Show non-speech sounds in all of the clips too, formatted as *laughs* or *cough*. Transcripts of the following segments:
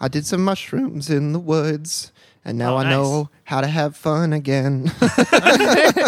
I did some mushrooms in the woods, and now Oh, I nice. know how to have fun again. *laughs* you,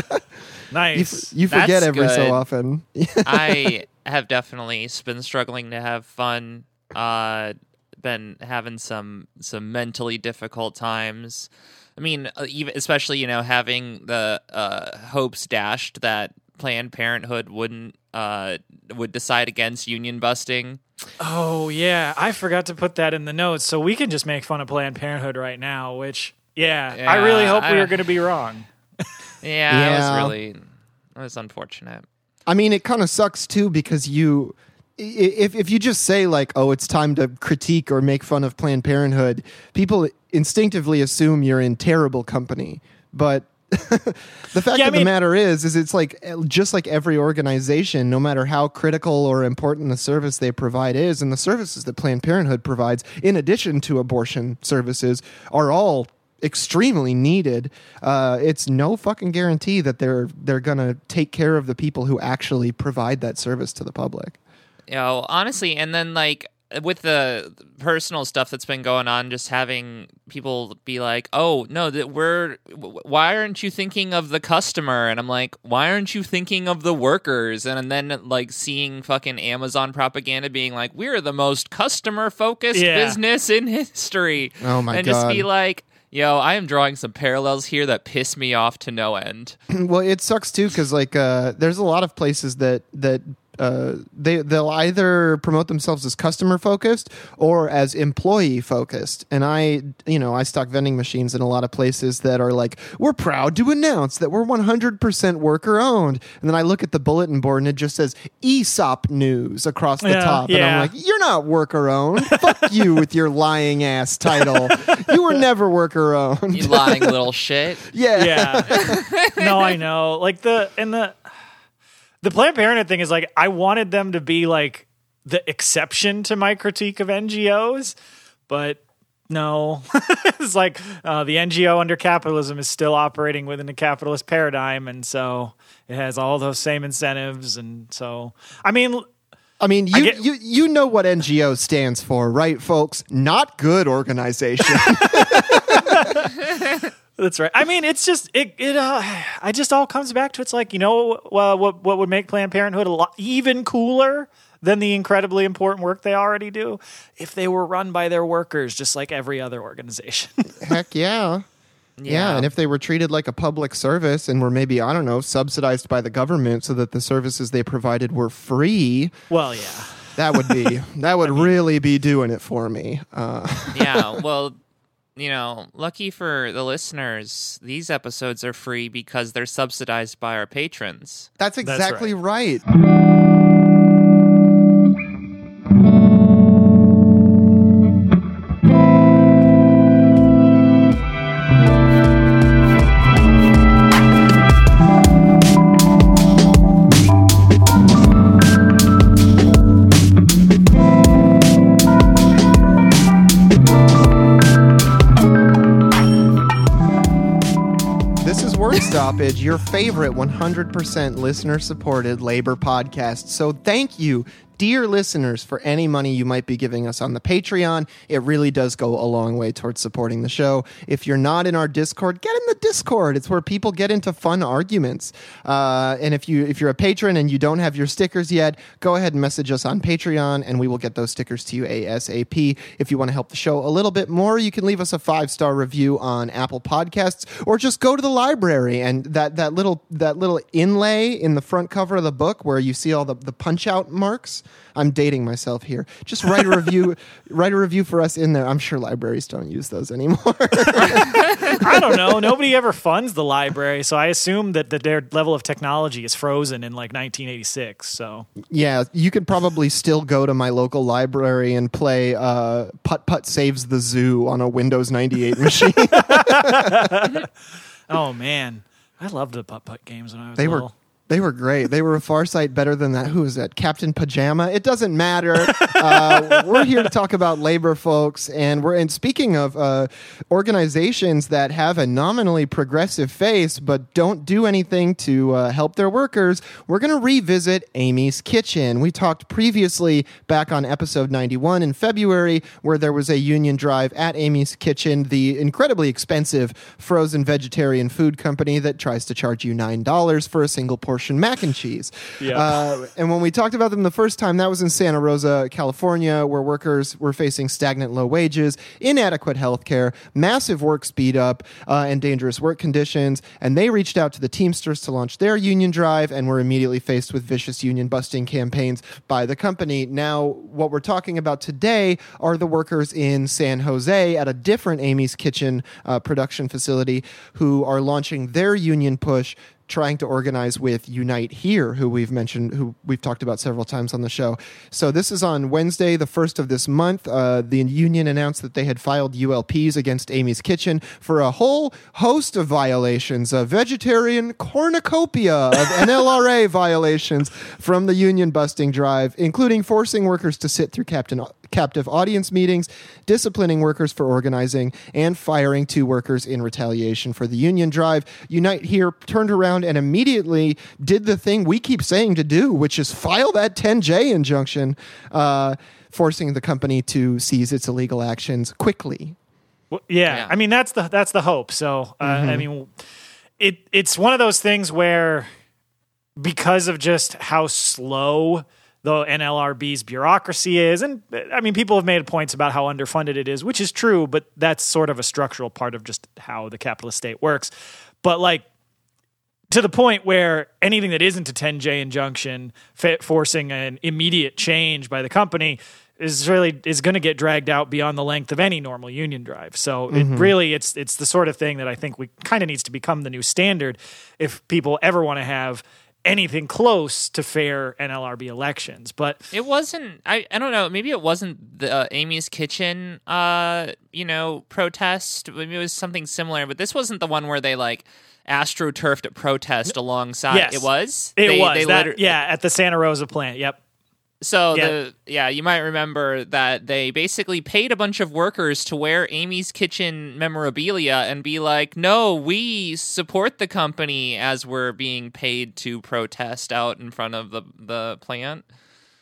Nice. f- you forget That's every good. so often. *laughs* I have definitely been struggling to have fun. Uh, been having some some mentally difficult times. I mean, uh, even especially you know having the uh, hopes dashed that Planned Parenthood wouldn't uh, would decide against union busting. Oh yeah, I forgot to put that in the notes, so we can just make fun of Planned Parenthood right now. Which, yeah, I really Yeah, hope we I- are going to be wrong. *laughs* Yeah, it Yeah. was really it was unfortunate. I mean, it kind of sucks too because you, if if you just say like, "Oh, it's time to critique or make fun of Planned Parenthood," people instinctively assume you're in terrible company. But *laughs* the fact Yeah, I of the matter is, is it's like just like every organization, no matter how critical or important the service they provide is, and the services that Planned Parenthood provides, in addition to abortion services, are all extremely needed. Uh, it's no fucking guarantee that they're they're gonna take care of the people who actually provide that service to the public. you know honestly and then like with the personal stuff that's been going on just having people be like oh no that we're why aren't you thinking of the customer? And i'm like why aren't you thinking of the workers? And then like seeing fucking amazon propaganda being like we're the most customer focused Yeah. business in history. Oh my and just be like yo i am drawing some parallels here that piss me off to no end. *clears throat* Well, it sucks too because like uh, there's a lot of places that that uh, they they'll either promote themselves as customer focused or as employee focused. And I, you know, I stock vending machines in a lot of places that are like, we're proud to announce that we're 100% worker owned. And then I look at the bulletin board and it just says ESOP news across the Yeah, top, and I'm like, you're not worker owned. Fuck *laughs* you with your lying ass title. You were never worker owned. you lying little shit *laughs* yeah. Yeah. no, I know. Like the and the the Planned Parenthood thing is like I wanted them to be like the exception to my critique of NGOs, but no. *laughs* it's like uh, the NGO under capitalism is still operating within a capitalist paradigm, and so it has all those same incentives. And so, I mean, I mean, you, get- you you know what NGO stands for, right, folks? Not good organization. *laughs* *laughs* That's right. I mean, it's just it. It. Uh, I just all comes back to it's like you know, well, what what would make Planned Parenthood a lot even cooler than the incredibly important work they already do if they were run by their workers, just like every other organization. *laughs* Heck yeah. yeah. and if they were treated like a public service and were maybe I don't know subsidized by the government so that the services they provided were free, well, yeah. that would be that would really be doing it for me. Uh, yeah, *laughs* well, you know, lucky for the listeners, these episodes are free because they're subsidized by our patrons. that's exactly right. This favorite 100% listener supported labor podcast. So thank you, dear listeners, for any money you might be giving us on the Patreon. It really does go a long way towards supporting the show. If you're not in our Discord, get in the Discord. It's where people get into fun arguments. Uh, and if you if you're a patron and you don't have your stickers yet, go ahead and message us on Patreon, and we will get those stickers to you ASAP. If you want to help the show a little bit more, you can leave us a five star review on Apple Podcasts, or just go to the library and that that little that little inlay in the front cover of the book where you see all the the punch out marks. I'm dating myself here. Just write a review. *laughs* write a review for us in there. I'm sure libraries don't use those anymore. *laughs* I don't know. Nobody ever *laughs* funds the library, so I assume that, that their level of technology is frozen in like 1986. So Yeah, you could probably still go to my local library and play uh, Putt Putt Saves the Zoo on a Windows 98 machine. Oh man, I loved the putt putt games when I was they were little. They were great. They were a far sight better than that. Who was that? Captain Pajama. It doesn't matter. *laughs* Uh, we're here to talk about labor, folks, and we're and speaking of uh, organizations that have a nominally progressive face but don't do anything to uh, help their workers. We're going to revisit Amy's Kitchen. We talked previously back on episode ninety-one in February, where there was a union drive at Amy's Kitchen, the incredibly expensive frozen vegetarian food company that tries to charge you nine dollars for a single portion mac and cheese. Yeah. Uh, and when we talked about them the first time, that was in Santa Rosa, California, where workers were facing stagnant low wages, inadequate health care, massive work speed up, uh, and dangerous work conditions. And they reached out to the Teamsters to launch their union drive and were immediately faced with vicious union busting campaigns by the company. Now, what we're talking about today are the workers in San Jose at a different Amy's Kitchen uh, production facility who are launching their union push trying to organize with Unite Here, who we've mentioned, who we've talked about several times on the show. So this is on Wednesday, the first of this month. Uh, the union announced that they had filed ULPs against Amy's Kitchen for a whole host of violations, a vegetarian cornucopia of *laughs* NLRA violations from the union busting drive, including forcing workers to sit through Captain captive audience meetings, disciplining workers for organizing, and firing two workers in retaliation for the union drive. Unite here turned around and immediately did the thing we keep saying to do, which is file that 10J injunction, uh, forcing the company to seize its illegal actions quickly. Well, yeah, Yeah. I mean that's the that's the hope. So uh, I mean, it it's one of those things where because of just how slow the NLRB's bureaucracy is, and I mean people have made points about how underfunded it is, which is true, but that's sort of a structural part of just how the capitalist state works. But like to the point where anything that isn't a 10J injunction forcing an immediate change by the company is really is going to get dragged out beyond the length of any normal union drive. So it mm-hmm. really it's it's the sort of thing that I think we kind of needs to become the new standard if people ever want to have anything close to fair NLRB elections. But It wasn't. I, I don't know. Maybe it wasn't the uh, Amy's Kitchen, uh, you know, protest. Maybe it was something similar. But this wasn't the one where they like astroturfed a protest alongside. Yes. It was. it They- was they that, liter- yeah at the Santa Rosa plant. Yep. So Yeah. the yeah, you might remember that they basically paid a bunch of workers to wear Amy's Kitchen memorabilia and be like, "No, we support the company as we're being paid to protest out in front of the the plant."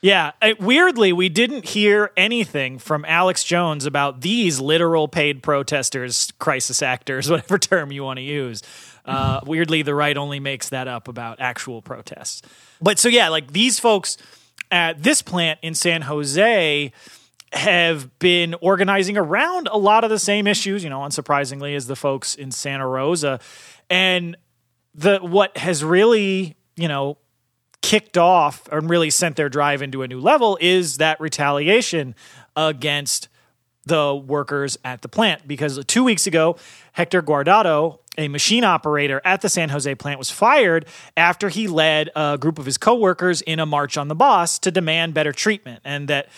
Yeah, uh, weirdly, we didn't hear anything from Alex Jones about these literal paid protesters, crisis actors, *laughs* whatever term you want to use. Uh, *laughs* weirdly, the right only makes that up about actual protests. But so, yeah, like these folks at this plant in San Jose have been organizing around a lot of the same issues, you know, unsurprisingly, as the folks in Santa Rosa. And the what has really, you know, kicked off and really sent their drive into a new level is that retaliation against the workers at the plant. Because two weeks ago, Hector Guardado, a machine operator at the San Jose plant, was fired after he led a group of his coworkers in a march on the boss to demand better treatment. And that,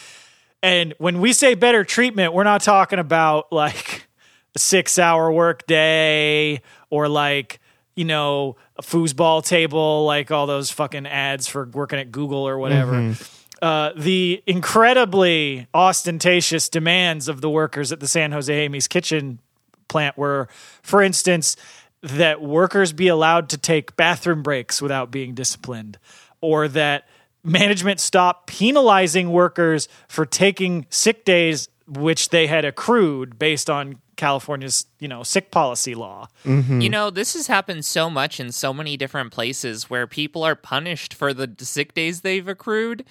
and when we say better treatment, we're not talking about like a six hour work day or like you know a foosball table like all those fucking ads for working at google or whatever uh, the incredibly ostentatious demands of the workers at the san jose amy's kitchen plant were for instance that workers be allowed to take bathroom breaks without being disciplined or that management stop penalizing workers for taking sick days which they had accrued based on California's, you know, sick policy law. Mm-hmm. You know, this has happened so much in so many different places where people are punished for the sick days they've accrued.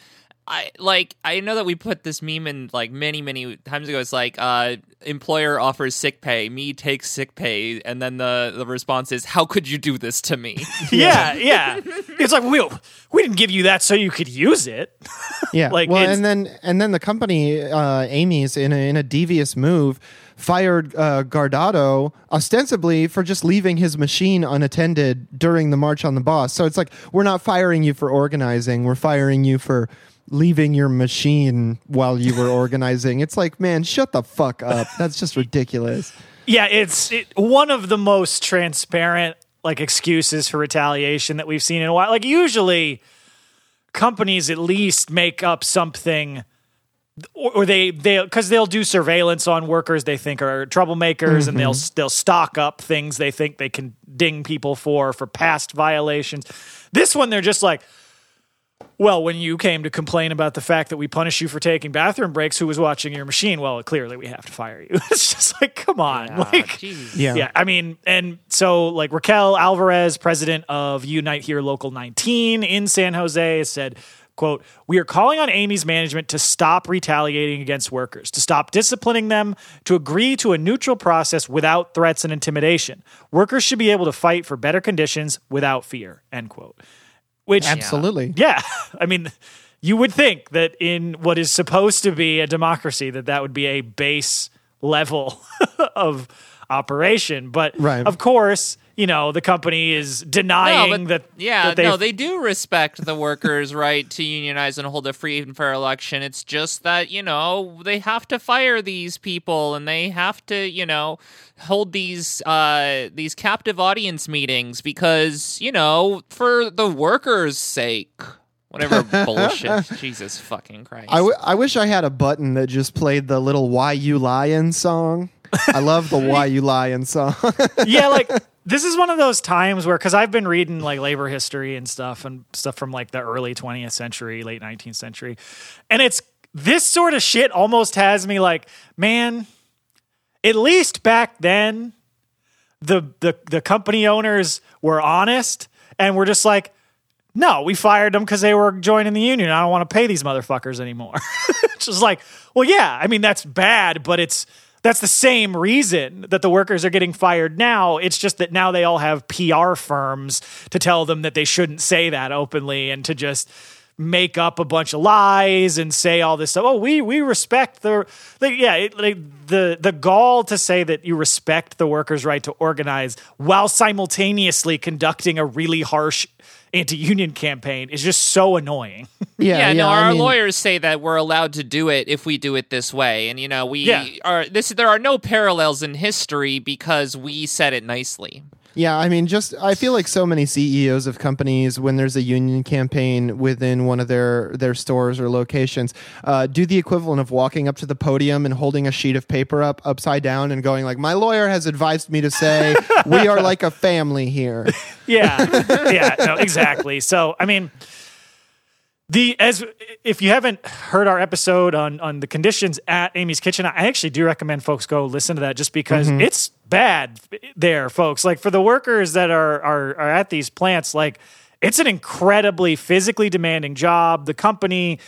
I like I know that we put this meme in like many many times ago. It's like uh, employer offers sick pay, me takes sick pay, and then the the response is, "How could you do this to me?" *laughs* Yeah, yeah. It's like we we didn't give you that so you could use it. *laughs* Yeah. Like, well, and then and then the company, uh, Amy's, in a, in a devious move, fired uh, Guardado ostensibly for just leaving his machine unattended during the march on the boss. So it's like we're not firing you for organizing; we're firing you for leaving your machine while you were organizing. It's like, man, shut the fuck up. That's just ridiculous. Yeah, it's it, one of the most transparent like excuses for retaliation that we've seen in a while. Like usually companies at least make up something or, or they they because they'll do surveillance on workers they think are troublemakers and they'll mm-hmm. they'll stock up things they think they can ding people for for past violations. This one they're just like well, when you came to complain about the fact that we punish you for taking bathroom breaks, who was watching your machine? Well, clearly we have to fire you. *laughs* it's just like, come on. Ah, like. Yeah. yeah, I mean, and so like Raquel Alvarez, president of Unite Here Local 19 in San Jose, said, quote, we are calling on Amy's management to stop retaliating against workers, to stop disciplining them, to agree to a neutral process without threats and intimidation. Workers should be able to fight for better conditions without fear, end quote. Which Absolutely. yeah, *laughs* I mean, you would think that in what is supposed to be a democracy, that that would be a base level *laughs* of operation. But Right. of course, you know, the company is denying No, but that. yeah, that no, they do respect the workers' *laughs* right to unionize and hold a free and fair election. It's just that you know they have to fire these people and they have to you know hold these uh these captive audience meetings because you know for the workers' sake. Whatever *laughs* bullshit. Jesus fucking Christ. I, w- I wish I had a button that just played the little "Why You Lion" song. I love the "Why You Lion" song. *laughs* yeah, like this is one of those times where because I've been reading like labor history and stuff and stuff from like the early 20th century, late 19th century, and it's this sort of shit almost has me like, man, at least back then, the the the company owners were honest and were just like. No, we fired them because they were joining the union. I don't want to pay these motherfuckers anymore. it's *laughs* just like, well, yeah, I mean that's bad, but it's that's the same reason that the workers are getting fired now. It's just that now they all have PR firms to tell them that they shouldn't say that openly and to just make up a bunch of lies and say all this stuff. Oh, we we respect the, like, yeah, it, like the the gall to say that you respect the workers' right to organize while simultaneously conducting a really harsh anti-union campaign is just so annoying. *laughs* yeah, no, I our mean- lawyers say that we're allowed to do it if we do it this way, and you know we Yeah. are. This there are no parallels in history because we said it nicely. Yeah, I mean, just I feel like so many CEOs of companies, when there's a union campaign within one of their their stores or locations, uh, do the equivalent of walking up to the podium and holding a sheet of paper up upside down and going like, "My lawyer has advised me to say we are like a family here." *laughs* Yeah, yeah, no, exactly. So, I mean, the as if you haven't heard our episode on on the conditions at Amy's Kitchen, I actually do recommend folks go listen to that just because mm-hmm. it's bad there, folks. Like for the workers that are are are at these plants, like it's an incredibly physically demanding job. The company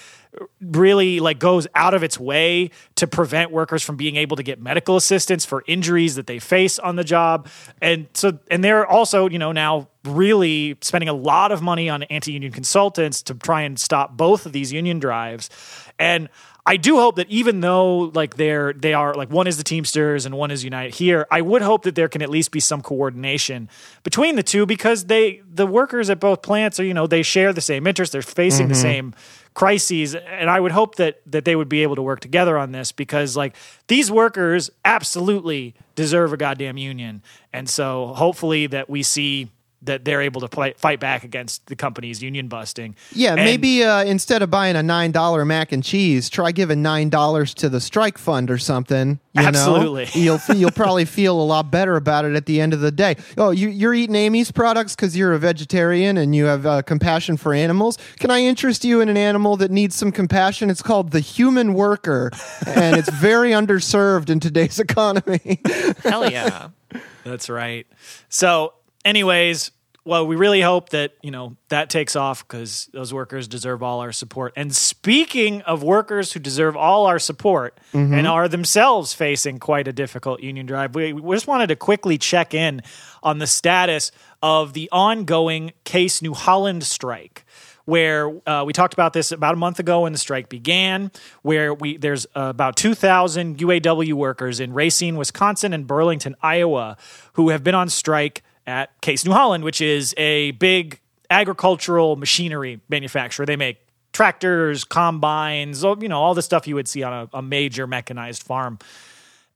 really like goes out of its way to prevent workers from being able to get medical assistance for injuries that they face on the job. And so and they're also you know now really spending a lot of money on anti-union consultants to try and stop both of these union drives. And I do hope that even though like they're they are like one is the Teamsters and one is Unite here, I would hope that there can at least be some coordination between the two because they the workers at both plants are you know they share the same interests, they're facing the mm-hmm. same crises, and I would hope that that they would be able to work together on this because like these workers absolutely deserve a goddamn union, and so hopefully that we see that they're able to fight, fight back against the company's union busting. Yeah, And- maybe uh, instead of buying a nine dollar mac and cheese, try giving nine dollars to the strike fund or something. You Absolutely. know? *laughs* you'll you'll probably feel a lot better about it at the end of the day. Oh, you, you're eating Amy's products because you're a vegetarian and you have uh, compassion for animals. Can I interest you in an animal that needs some compassion? It's called the human worker, and it's very underserved in today's *laughs* economy. Hell yeah. *laughs* That's right. So, anyways, well, we really hope that you know that takes off because those workers deserve all our support. And speaking of workers who deserve all our support and are themselves facing quite a difficult union drive, we, we just wanted to quickly check in on the status of the ongoing Case New Holland strike where uh, we talked about this about a month ago when the strike began, where we there's uh, about 2,000 UAW workers in Racine, Wisconsin, and Burlington, Iowa, who have been on strike at Case New Holland, which is a big agricultural machinery manufacturer. They make tractors, combines, you know, all the stuff you would see on a, a major mechanized farm,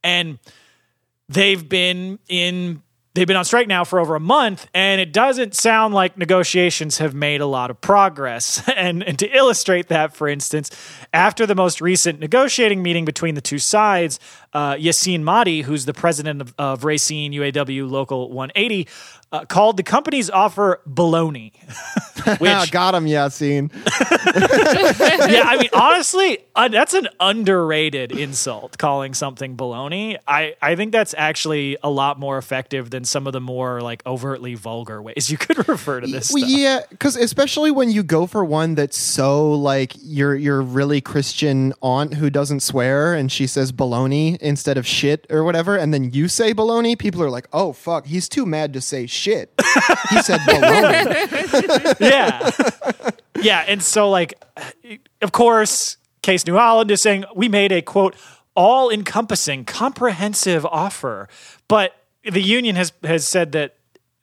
and they've been in they've been on strike now for over a month, and it doesn't sound like negotiations have made a lot of progress. *laughs* and, and to illustrate that, for instance, after the most recent negotiating meeting between the two sides, uh, Yassine Mahdi, who's the president of, of Racine UAW Local 180, uh, called the company's offer baloney. *laughs* Which, *laughs* got him, Yassine. *laughs* yeah, I mean, honestly, uh, that's an underrated insult. Calling something baloney, I I think that's actually a lot more effective than some of the more like overtly vulgar ways you could refer to this. Well, stuff. yeah, because especially when you go for one that's so like your your really Christian aunt who doesn't swear and she says baloney instead of shit or whatever, and then you say baloney, people are like, "Oh fuck, he's too mad to say shit." he said *laughs* baloney. yeah. Yeah. And so, like, of course, Case New Holland is saying we made a quote, all encompassing, comprehensive offer. But the union has, has said that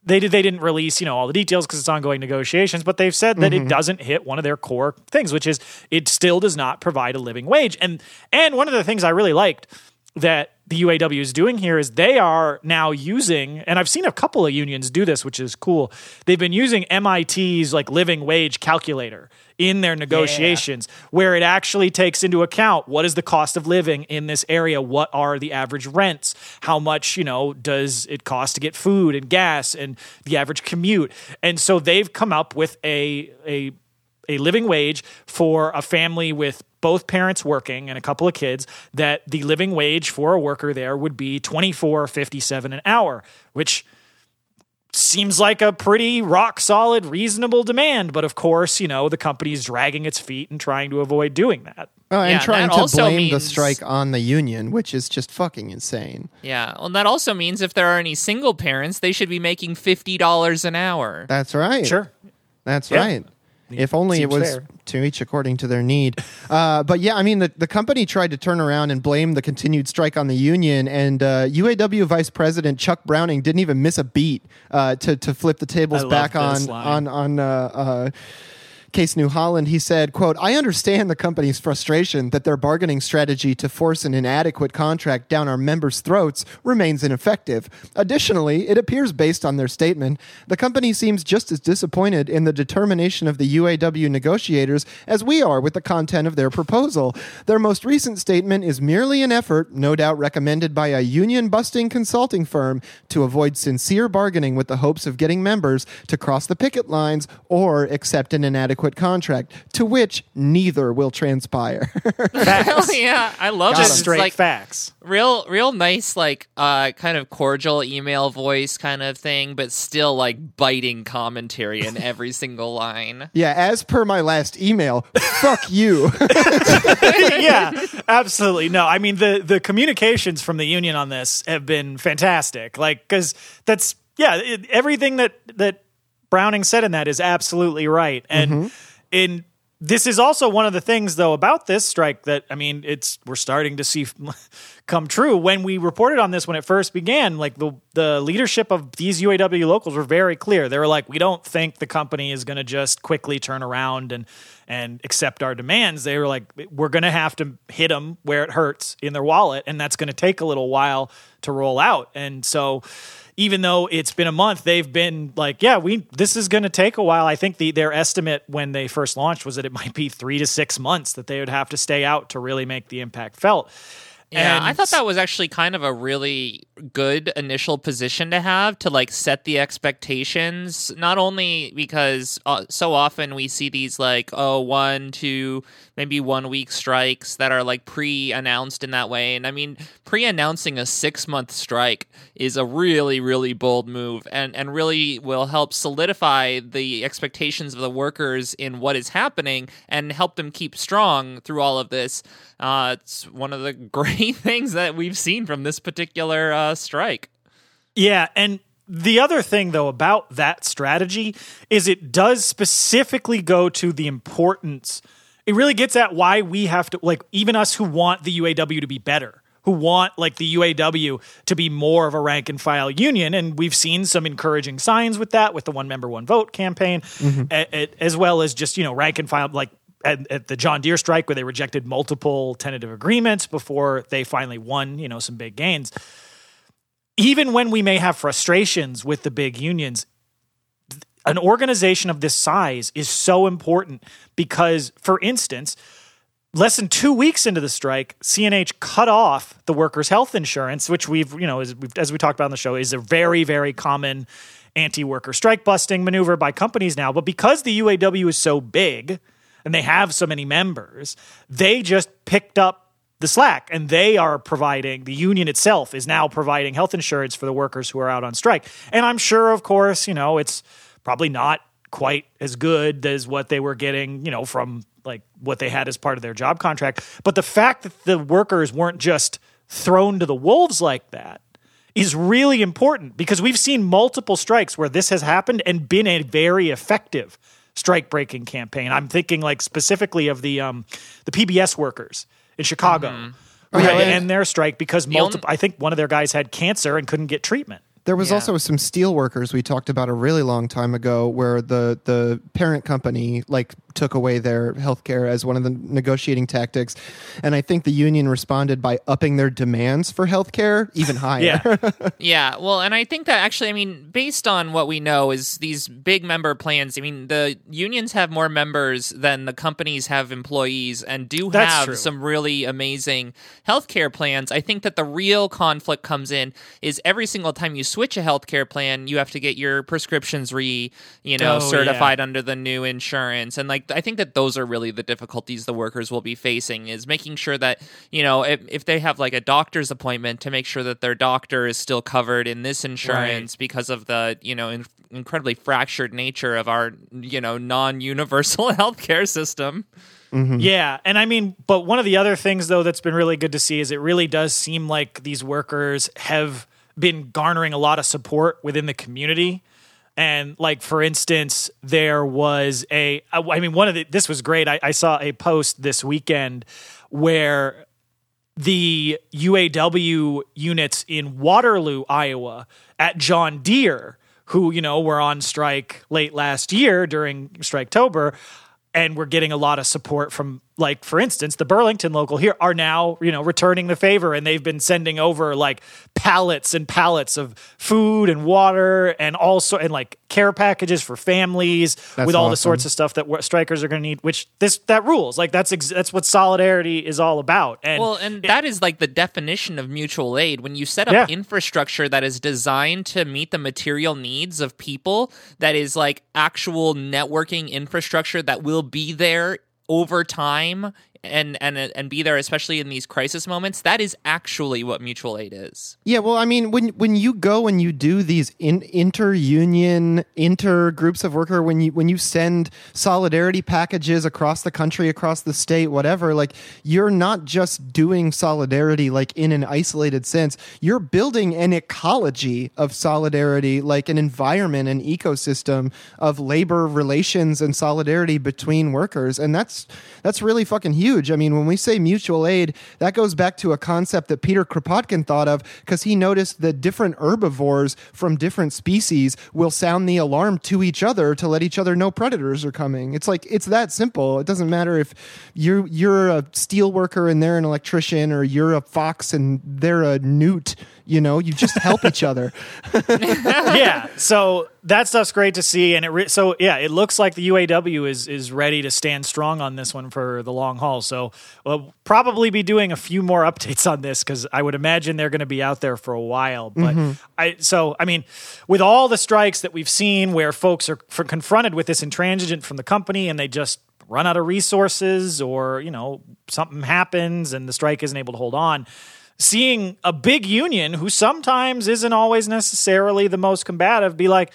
they did they didn't release you know all the details because it's ongoing negotiations but they've said that it mm-hmm. doesn't hit one of their core things which is it still does not provide a living wage and and one of the things i really liked that the UAW is doing here is they are now using, and I've seen a couple of unions do this, which is cool. They've been using MIT's like living wage calculator in their negotiations, where it actually takes into account what is the cost of living in this area, what are the average rents, how much you know does it cost to get food and gas, and the average commute, and so they've come up with a a a living wage for a family with both parents working and a couple of kids that the living wage for a worker there would be 24.57 an hour which seems like a pretty rock solid reasonable demand but of course you know the company's dragging its feet and trying to avoid doing that Oh, and Yeah, trying that to also blame the strike on the union, which is just fucking insane. Yeah. Well, that also means if there are any single parents, they should be making fifty dollars an hour. That's right. sure That's Yeah. right. If only it was fair. to each according to their need. Uh, but yeah, I mean, the, the company tried to turn around and blame the continued strike on the union, and uh, UAW Vice President Chuck Browning didn't even miss a beat uh, to to flip the tables I back on line. on on. Case New Holland, he said, quote, I understand the company's frustration that their bargaining strategy to force an inadequate contract down our members' throats remains ineffective. Additionally, it appears based on their statement, the company seems just as disappointed in the determination of the UAW negotiators as we are with the content of their proposal. Their most recent statement is merely an effort, no doubt recommended by a union busting consulting firm, to avoid sincere bargaining with the hopes of getting members to cross the picket lines or accept an inadequate contract, to which neither will transpire. *laughs* Hell *laughs* yeah, I love it. just straight like facts real, real nice, like uh, kind of cordial email voice kind of thing, but still like biting commentary in *laughs* every single line. yeah, as per my last email, fuck you. yeah, absolutely. No, I mean the the communications from the union on this have been fantastic. Like because that's yeah, it, everything that that Browning said in that is absolutely right. And mm-hmm. in this is also one of the things though about this strike that I mean it's we're starting to see *laughs* come true. When we reported on this when it first began like the the leadership of these UAW locals were very clear. They were like we don't think the company is going to just quickly turn around and and accept our demands. They were like we're going to have to hit them where it hurts in their wallet and that's going to take a little while to roll out. And so even though it's been a month, they've been like, yeah, we this is going to take a while. I think the their estimate when they first launched was that it might be three to six months that they would have to stay out to really make the impact felt. Yeah, And- I thought that was actually kind of a really good initial position to have to like set the expectations. Not only because uh, so often we see these like oh one, two, maybe one week strikes that are like pre-announced in that way, and I mean pre-announcing a six-month strike is a really really bold move, and and really will help solidify the expectations of the workers in what is happening and help them keep strong through all of this. Uh, it's one of the *laughs* great things that we've seen from this particular uh, strike. Yeah, and the other thing though about that strategy is it does specifically go to the importance. It really gets at why we have to like even us who want the UAW to be better, who want like the UAW to be more of a rank and file union and we've seen some encouraging signs with that with the one member one vote campaign a- a- as well as just, you know, rank and file like at, at the John Deere strike where they rejected multiple tentative agreements before they finally won, you know, some big gains even when we may have frustrations with the big unions, an organization of this size is so important because, for instance, less than two weeks into the strike, CNH cut off the workers' health insurance, which we've, you know, as, as we talked about on the show, is a very, very common anti-worker strike busting maneuver by companies now. But because the UAW is so big and they have so many members, they just picked up the slack and they are providing the union itself is now providing health insurance for the workers who are out on strike. And I'm sure, of course, you know, it's probably not quite as good as what they were getting, you know, from like what they had as part of their job contract. But the fact that the workers weren't just thrown to the wolves like that is really important because we've seen multiple strikes where this has happened and been a very effective strike breaking campaign. I'm thinking like specifically of the um, the PBS workers in Chicago. Mm-hmm. Who had Right. to end their strike because multiple. I think one of their guys had cancer and couldn't get treatment. There was Yeah. also some steel workers we talked about a really long time ago where the the parent company like took away their health care as one of the negotiating tactics. And I think the union responded by upping their demands for health care even *laughs* higher. Yeah, *laughs* Yeah, well, and I think that actually, I mean, based on what we know, is these big member plans. I mean, the unions have more members than the companies have employees, and do That's have true. some really amazing healthcare plans. I think that the real conflict comes in is every single time you switch a healthcare plan, you have to get your prescriptions re, you know, Oh, certified under the new insurance, and like I think that those are really the difficulties the workers will be facing is making sure that you know if, if they have like a doctor's appointment to make sure that their doctor is still covered in this insurance because of the you know in, incredibly fractured nature of our you know non-universal *laughs* healthcare system. Mm-hmm. Yeah, and I mean, but one of the other things though that's been really good to see is it really does seem like these workers have been garnering a lot of support within the community. And like for instance, there was a I mean one of the this was great. I, I saw a post this weekend where the UAW units in Waterloo, Iowa, at John Deere, who you know were on strike late last year during Striketober, and we're getting a lot of support from, like for instance, the Burlington local here are now you know returning the favor, and they've been sending over like pallets and pallets of food and water and also and like care packages for families That's with all the sorts of stuff that strikers are going to need. Which this that rules like that's ex- that's what solidarity is all about. And Well, and that is like the definition of mutual aid. When you set up Yeah. infrastructure that is designed to meet the material needs of people, that is like actual networking infrastructure that will be there over time and and and be there especially in these crisis moments that is actually what mutual aid is Yeah, well, I mean, when when you go and you do these in, inter-union, inter groups of worker, when you when you send solidarity packages across the country, across the state, whatever, like you're not just doing solidarity like in an isolated sense. You're building an ecology of solidarity, like an environment, an ecosystem of labor relations and solidarity between workers, and that's that's really fucking huge. I mean, when we say mutual aid, that goes back to a concept that Peter Kropotkin thought of because he noticed that different herbivores from different species will sound the alarm to each other to let each other know predators are coming. It's like it's that simple. It doesn't matter if you're you're a steel worker and they're an electrician, or you're a fox and they're a newt. You know, you just help each other. *laughs* yeah, so that stuff's great to see, and it re- so yeah, it looks like the UAW is is ready to stand strong on this one for the long haul. So we'll probably be doing a few more updates on this because I would imagine they're going to be out there for a while. But mm-hmm. I so I mean, with all the strikes that we've seen where folks are f- confronted with this intransigent from the company and they just run out of resources or you know something happens and the strike isn't able to hold on seeing a big union who sometimes isn't always necessarily the most combative be like,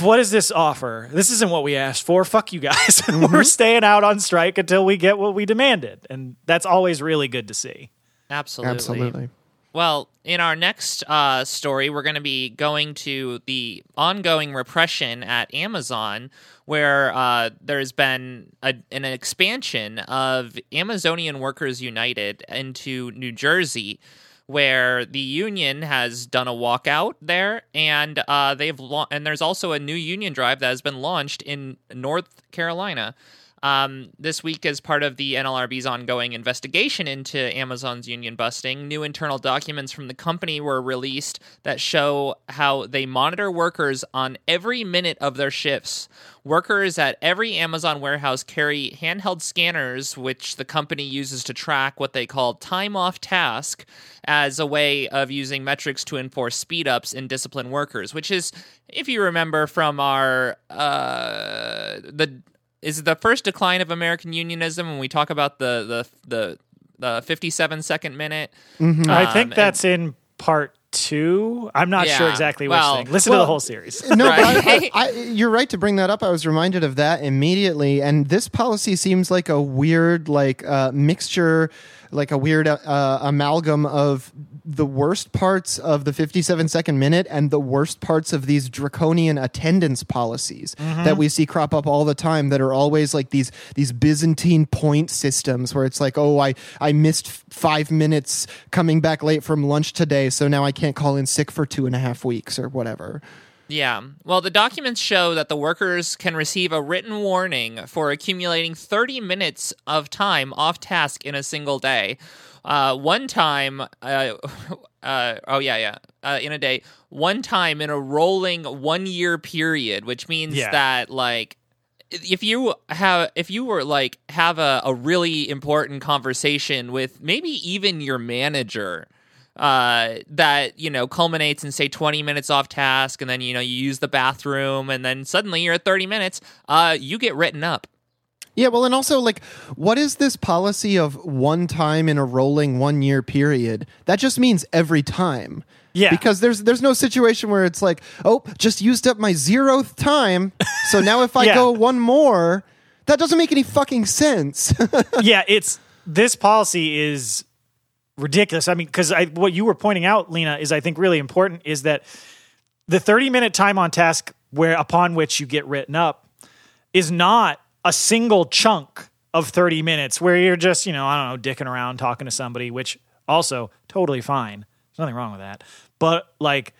what is this offer? This isn't what we asked for. Fuck you guys. *laughs* Mm-hmm. We're staying out on strike until we get what we demanded. And that's always really good to see. absolutely Absolutely. Well, in our next uh, story, we're going to be going to the ongoing repression at Amazon, where uh, there's been a, an expansion of Amazonian Workers United into New Jersey, where the union has done a walkout there, and uh, they've la- and there's also a new union drive that has been launched in North Carolina. Um, this week, as part of the NLRB's ongoing investigation into Amazon's union busting, new internal documents from the company were released that show how they monitor workers on every minute of their shifts. Workers at every Amazon warehouse carry handheld scanners, which the company uses to track what they call time off task as a way of using metrics to enforce speed ups and discipline workers, which is, if you remember from our, uh, the, is the first decline of American unionism when we talk about the, the, the, the 57 second minute. Mm-hmm. I think Um, that's in part two. I'm not sure Yeah. exactly Well- which thing. Listen to the whole series. *laughs* No, but I, I, I, you're right to bring that up. I was reminded of that immediately, and this policy seems like a weird, like uh, mixture, like a weird uh, amalgam of the worst parts of the 57 second minute and the worst parts of these draconian attendance policies mm-hmm. that we see crop up all the time. That are always like these these Byzantine point systems where it's like, oh, I I missed f- five minutes coming back late from lunch today, so now I can't call in sick for two and a half weeks or whatever. Yeah. Well, the documents show that the workers can receive a written warning for accumulating 30 minutes of time off task in a single day. Uh, one time, uh, *laughs* uh, oh, yeah, yeah, uh, in a day, one time in a rolling one year period, which means Yeah. that, like, if you have if you were like have a, a really important conversation with maybe even your manager uh that you know culminates in say 20 minutes off task and then you know you use the bathroom and then suddenly you're at 30 minutes uh you get written up Yeah, well, and also, like, what is this policy of one time in a rolling one year period? That just means every time. Yeah. Because there's there's no situation where it's like, oh, just used up my zeroth time, so now if I *laughs* Yeah. go one more, that doesn't make any fucking sense. *laughs* yeah, it's this policy is ridiculous. I mean, because what you were pointing out, Lena, is I think really important is that the 30 minute time on task where upon which you get written up is not a single chunk of 30 minutes where you're just, you know, I don't know, dicking around talking to somebody, which also totally fine. There's nothing wrong with that. But like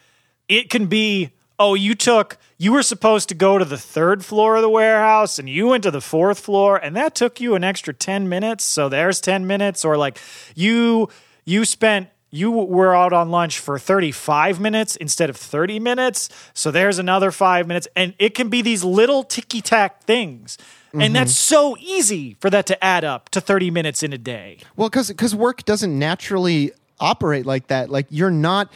it can be oh you took you were supposed to go to the third floor of the warehouse and you went to the fourth floor and that took you an extra 10 minutes so there's 10 minutes or like you you spent you were out on lunch for 35 minutes instead of 30 minutes so there's another 5 minutes. And it can be these little ticky-tack things. And mm-hmm. that's so easy for that to add up to 30 minutes in a day. Well, because because work doesn't naturally operate like that. Like you're not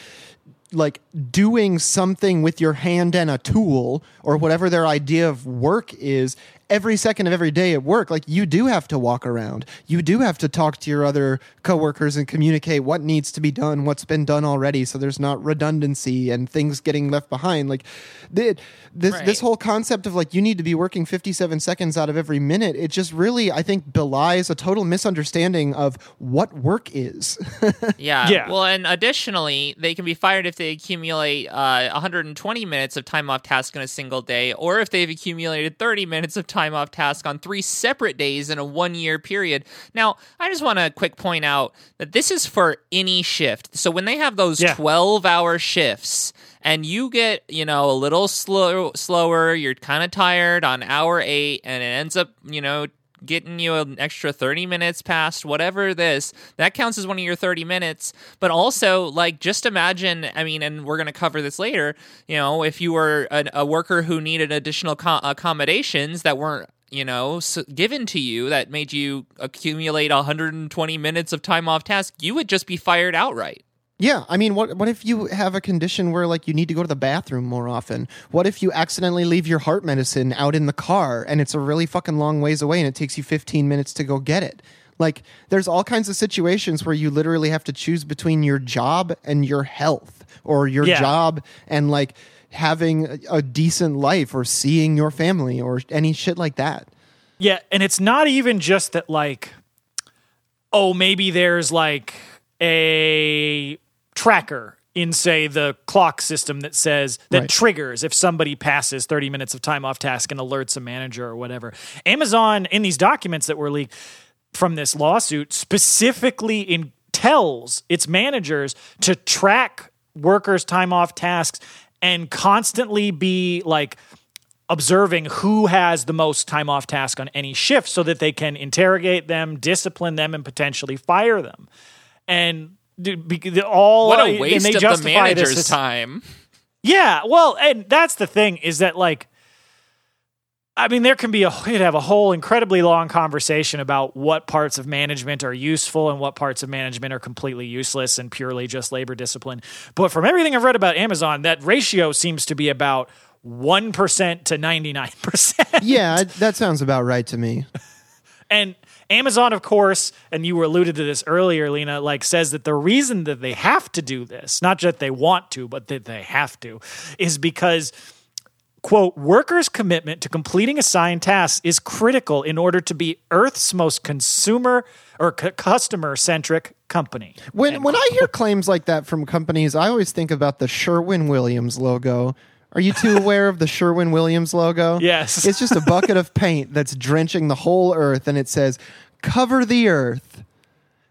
like doing something with your hand and a tool or whatever their idea of work is every second of every day at work like you do have to walk around you do have to talk to your other coworkers and communicate what needs to be done what's been done already so there's not redundancy and things getting left behind like the, this Right. this whole concept of like you need to be working 57 seconds out of every minute it just really i think belies a total misunderstanding of what work is *laughs* yeah Yeah. well and additionally they can be fired if they accumulate uh 120 minutes of time off task in a single day or if they've accumulated 30 minutes of time off task on three separate days in a one year period now i just want to quick point out that this is for any shift so when they have those Yeah. 12 hour shifts and you get you know a little slow slower you're kind of tired on hour 8 and it ends up you know getting you an extra 30 minutes past whatever this that counts as one of your 30 minutes. But also like just imagine i mean and we're going to cover this later you know if you were an, a worker who needed additional co- accommodations that weren't you know s- given to you that made you accumulate 120 minutes of time off task you would just be fired outright Yeah, I mean, what what if you have a condition where like you need to go to the bathroom more often? What if you accidentally leave your heart medicine out in the car and it's a really fucking long ways away and it takes you 15 minutes to go get it? Like there's all kinds of situations where you literally have to choose between your job and your health or your Yeah. job and like having a, a decent life or seeing your family or any shit like that. Yeah, and it's not even just that like oh, maybe there's like a tracker in say the clock system that says that Right. triggers if somebody passes 30 minutes of time off task and alerts a manager or whatever. Amazon in these documents that were leaked from this lawsuit specifically in tells its managers to track workers time off tasks and constantly be like observing who has the most time off task on any shift so that they can interrogate them, discipline them, and potentially fire them. And dude, be- the- all What a and waste they of the justify this manager's as- time. yeah, well, and that's the thing is that like I mean there can be a you'd have a whole incredibly long conversation about what parts of management are useful and what parts of management are completely useless and purely just labor discipline. But from everything I've read about Amazon, that ratio seems to be about 1% to 99%. Yeah, that sounds about right to me. *laughs* And Amazon, of course, and you were alluded to this earlier, Lena, like says that the reason that they have to do this, not just they want to, but that they have to, is because quote, workers' commitment to completing assigned tasks is critical in order to be Earth's most consumer or c- customer centric company. When when I hear claims like that from companies, I always think about the Sherwin Williams logo. Are you too aware of the Sherwin Williams logo? *laughs* Yes. It's just a bucket of paint that's drenching the whole earth and it says cover the earth.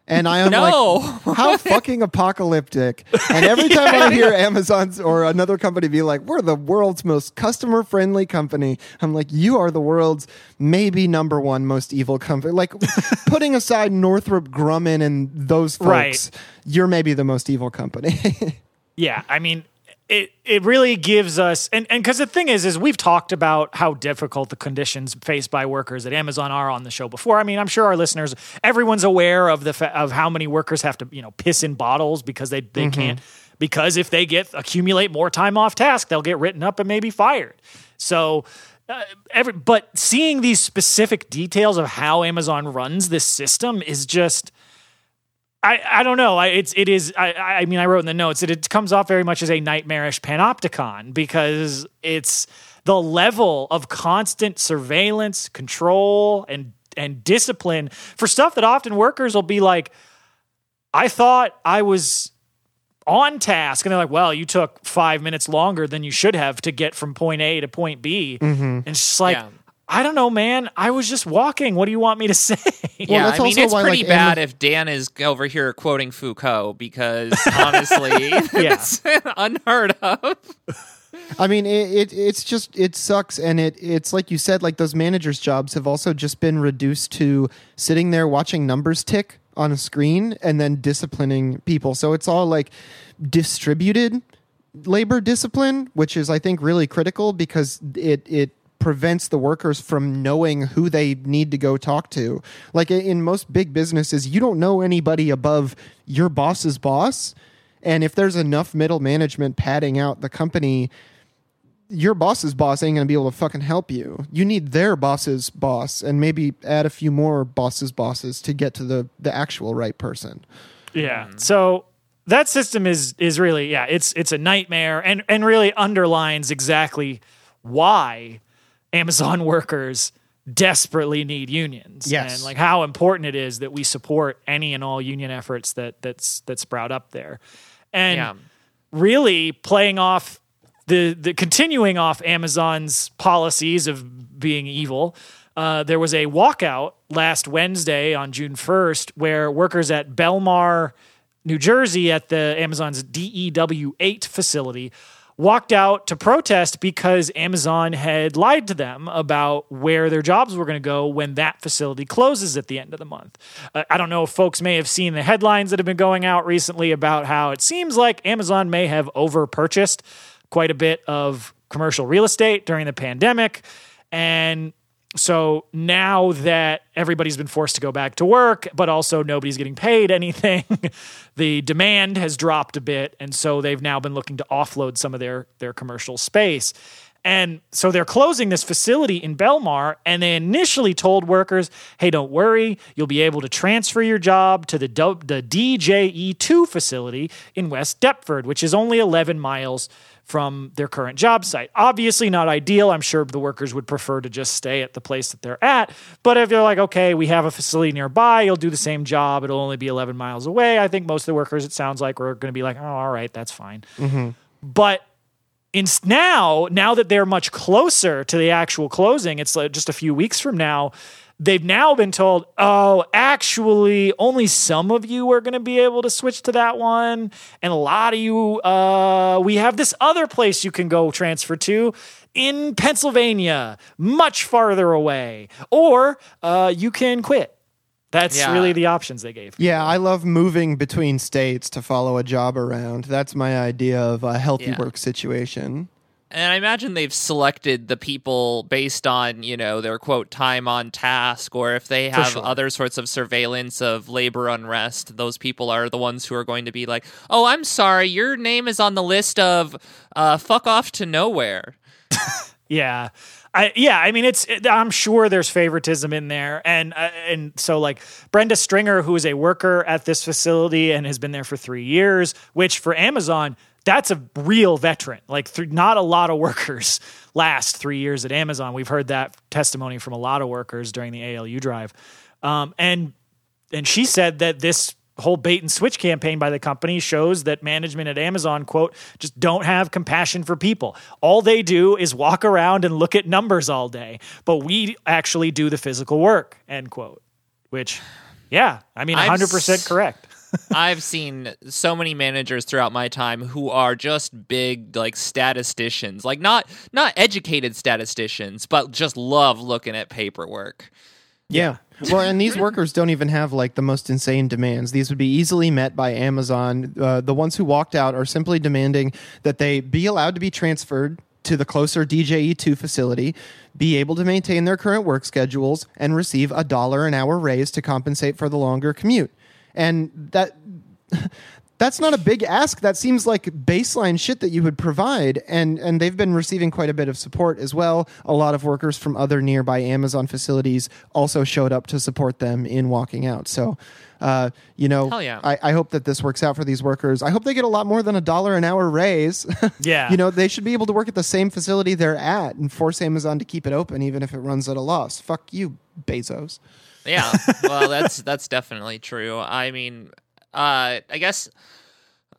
And I am No. like, how fucking apocalyptic. And every time I hear *laughs* Amazon's or another company be like, we're the world's most customer friendly company, I'm like, you are the world's maybe number one most evil company. Like, *laughs* putting aside Northrop Grumman and those folks, Right. you're maybe the most evil company. Yeah, I mean, it it really gives us and and because the thing is is we've talked about how difficult the conditions faced by workers at Amazon are on the show before. I mean, I'm sure our listeners, everyone's aware of the fa- of how many workers have to you know piss in bottles because they they can't because if they get accumulate more time off task, they'll get written up and maybe fired. So. Uh, every, but seeing these specific details of how Amazon runs this system is just I, I don't know. I, it's it is. I, I mean, I wrote in the notes that it comes off very much as a nightmarish panopticon because it's the level of constant surveillance, control, and and discipline for stuff that often workers will be like, I thought I was on task, and they're like, well, you took five minutes longer than you should have to get from point A to point B, mm-hmm. and it's just like. Yeah. I don't know, man. I was just walking. What do you want me to *laughs* say? yeah, that's I mean it's why, pretty like, bad if Dan is over here quoting Foucault because *laughs* honestly, it's *laughs* unheard of. I mean, it, it it's just it sucks, and it it's like you said, like those managers' jobs have also just been reduced to sitting there watching numbers tick on a screen and then disciplining people. So it's all like distributed labor discipline, which is I think really critical because it it prevents the workers from knowing who they need to go talk to. Like in most big businesses, you don't know anybody above your boss's boss. And if there's enough middle management padding out the company, your boss's boss ain't gonna be able to fucking help you. You need their boss's boss and maybe add a few more bosses' bosses to get to the the actual right person. Yeah. Mm-hmm. So that system is is really yeah, it's it's a nightmare and and really underlines exactly why Amazon workers desperately need unions Yes. and like how important it is that we support any and all union efforts that that's that sprout up there. And Yeah. really playing off the the continuing off Amazon's policies of being evil. Uh, there was a walkout last Wednesday on June 1st where workers at Belmar, New Jersey, at the Amazon's DEW8 facility, walked out to protest because Amazon had lied to them about where their jobs were going to go when that facility closes at the end of the month. Uh, I don't know if folks may have seen the headlines that have been going out recently about how it seems like Amazon may have over purchased quite a bit of commercial real estate during the pandemic. And so now that everybody's been forced to go back to work, but also nobody's getting paid anything, *laughs* the demand has dropped a bit, and so they've now been looking to offload some of their their commercial space. And so they're closing this facility in Belmar, and they initially told workers, "Hey, don't worry, you'll be able to transfer your job to the Do- the DJE2 facility in West Deptford, which is only 11 miles from their current job site. Obviously, not ideal. I'm sure the workers would prefer to just stay at the place that they're at. But if they're like, okay, we have a facility nearby, you'll do the same job, it'll only be 11 miles away. I think most of the workers, it sounds like, we're going to be like, oh, all right, that's fine. Mm-hmm. But in now, now that they're much closer to the actual closing, it's like just a few weeks from now. They've now been told, oh, actually, only some of you are going to be able to switch to that one. And a lot of you, uh, we have this other place you can go transfer to in Pennsylvania, much farther away. Or uh, you can quit. That's Yeah. really the options they gave. Yeah, I love moving between states to follow a job around. That's my idea of a healthy Yeah. work situation. And I imagine they've selected the people based on, you know, their quote time on task, or if they have sure. other sorts of surveillance of labor unrest, those people are the ones who are going to be like, oh, I'm sorry, your name is on the list of uh, fuck off to nowhere. *laughs* Yeah. I, yeah, I mean, it's. It, I'm sure there's favoritism in there, and uh, and so like Brenda Stringer, who is a worker at this facility and has been there for three years, which for Amazon, that's a real veteran. Like, th- not a lot of workers *laughs* last three years at Amazon. We've heard that testimony from a lot of workers during the ALU drive, um, and and she said that this whole bait and switch campaign by the company shows that management at Amazon quote just don't have compassion for people. All they do is walk around and look at numbers all day, but we actually do the physical work end quote. Which yeah, I mean I've 100% s- correct. *laughs* I've seen so many managers throughout my time who are just big like statisticians, like not not educated statisticians, but just love looking at paperwork. Yeah. Well, and these workers don't even have like the most insane demands. These would be easily met by Amazon. Uh, the ones who walked out are simply demanding that they be allowed to be transferred to the closer DJE2 facility, be able to maintain their current work schedules, and receive a dollar an hour raise to compensate for the longer commute. And that that's not a big ask. That seems like baseline shit that you would provide, and and they've been receiving quite a bit of support as well. A lot of workers from other nearby Amazon facilities also showed up to support them in walking out. So, uh, you know, yeah. I, I hope that this works out for these workers. I hope they get a lot more than a dollar an hour raise. *laughs* Yeah. you know, they should be able to work at the same facility they're at and force Amazon to keep it open, even if it runs at a loss. Fuck you, Bezos. Yeah, *laughs* well, that's that's definitely true. I mean, uh, I guess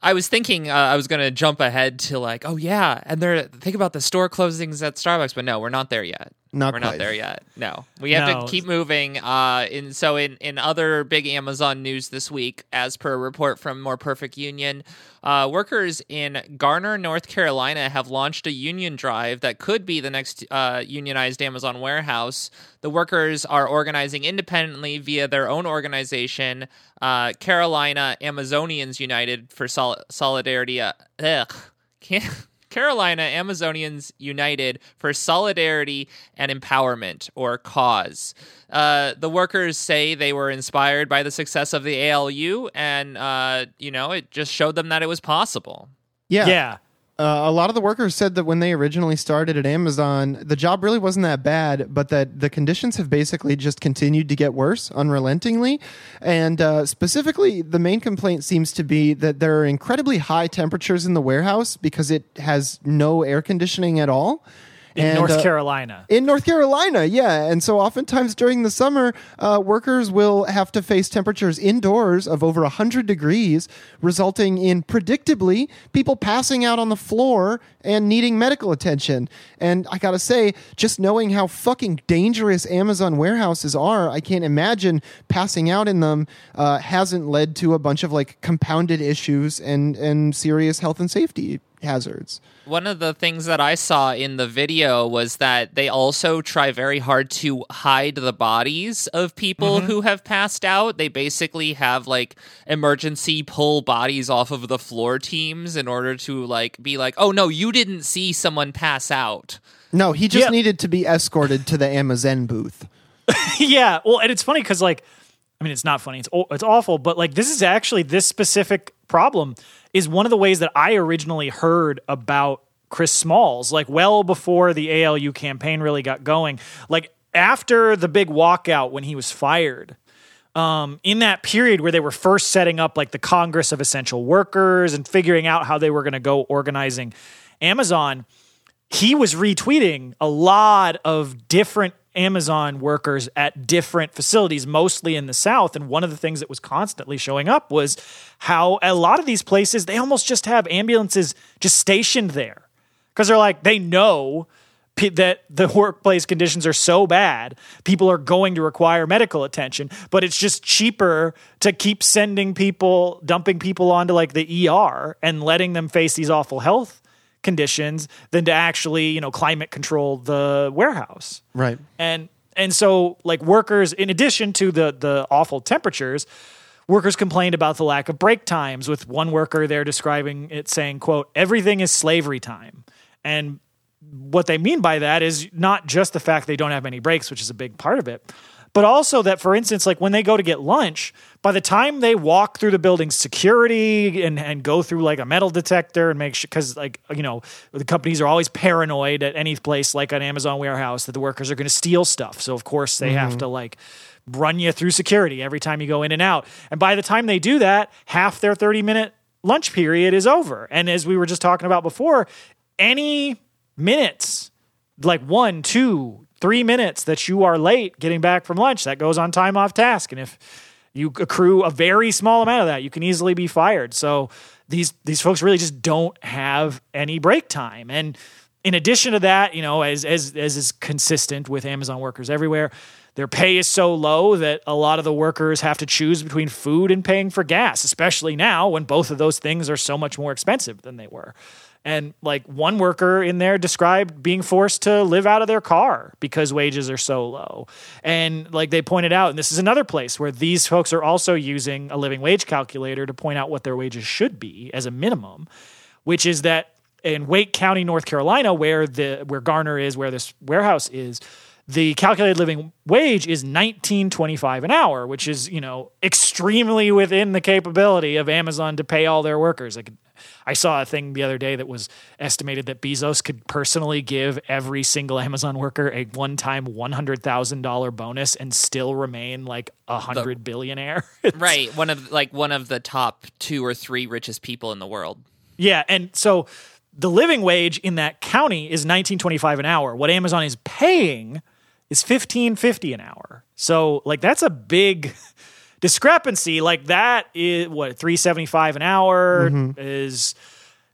I was thinking uh, I was gonna jump ahead to like, oh yeah, and they're think about the store closings at Starbucks, but no, we're not there yet. Not we're quite. not there yet. No, we have No. to keep moving. Uh, in so in in other big Amazon news this week, as per a report from More Perfect Union, uh, workers in Garner, North Carolina, have launched a union drive that could be the next uh, unionized Amazon warehouse. The workers are organizing independently via their own organization, uh, Carolina Amazonians United for Sol- Solidarity. Uh, ugh, can't. *laughs* Carolina Amazonians United for Solidarity and Empowerment, or CAUSE. Uh, the workers say they were inspired by the success of the ALU, and uh, you know it just showed them that it was possible. Yeah. yeah. Uh, a lot of the workers said that when they originally started at Amazon, the job really wasn't that bad, but that the conditions have basically just continued to get worse unrelentingly. And uh, specifically, the main complaint seems to be that there are incredibly high temperatures in the warehouse because it has no air conditioning at all. In And, North uh, Carolina. in North Carolina, yeah. And so oftentimes during the summer, uh, workers will have to face temperatures indoors of over 100 degrees, resulting in predictably people passing out on the floor and needing medical attention. And I gotta say, just knowing how fucking dangerous Amazon warehouses are, I can't imagine passing out in them uh, hasn't led to a bunch of like compounded issues and, and serious health and safety hazards. One of the things that I saw in the video was that they also try very hard to hide the bodies of people mm-hmm. who have passed out. They basically have like emergency pull bodies off of the floor teams in order to like be like, "Oh no, you didn't see someone pass out." No, he just Yeah. needed to be escorted to the Amazon booth. *laughs* yeah. Well, and it's funny because like, I mean, it's not funny. It's it's awful. But like, this is actually this specific problem is one of the ways that I originally heard about Chris Smalls, like well before the ALU campaign really got going. Like after the big walkout when he was fired. Um, in that period where they were first setting up like the Congress of Essential Workers and figuring out how they were going to go organizing Amazon, he was retweeting a lot of different Amazon workers at different facilities, mostly in the South. And one of the things that was constantly showing up was how a lot of these places, they almost just have ambulances just stationed there because they're like, they know that the workplace conditions are so bad, people are going to require medical attention, but it's just cheaper to keep sending people, dumping people onto like the ER and letting them face these awful health conditions than to actually, you know, climate control the warehouse. Right. And and so like workers in addition to the the awful temperatures, workers complained about the lack of break times with one worker there describing it saying, quote, everything is slavery time. And what they mean by that is not just the fact they don't have any breaks, which is a big part of it, but also that, for instance, like when they go to get lunch, by the time they walk through the building's security and, and go through like a metal detector and make sure, because like, you know, the companies are always paranoid at any place like an Amazon warehouse that the workers are going to steal stuff. So, of course, they have mm-hmm. to like, run you through security every time you go in and out. And by the time they do that, half their 30 minute lunch period is over. And as we were just talking about before, any minutes, like one, two, three minutes that you are late getting back from lunch, that goes on time off task. And if you accrue a very small amount of that, you can easily be fired. So these these folks really just don't have any break time. And in addition to that, you know, as as as is consistent with Amazon workers everywhere, their pay is so low that a lot of the workers have to choose between food and paying for gas, especially now when both of those things are so much more expensive than they were. And like one worker in there described being forced to live out of their car because wages are so low. And like they pointed out, and this is another place where these folks are also using a living wage calculator to point out what their wages should be as a minimum, which is that in Wake County, North Carolina, where the where Garner is, where this warehouse is, the calculated living wage is 19.25 an hour which is you know extremely within the capability of amazon to pay all their workers like i saw a thing the other day that was estimated that bezos could personally give every single amazon worker a one-time $100000 bonus and still remain like a hundred billionaire *laughs* Right, one of like one of the top two or three richest people in the world. Yeah, and so the living wage in that county is 19.25 an hour. What Amazon is paying is 15.50 an hour. So like that's a big *laughs* discrepancy. Like that is what 375 an hour is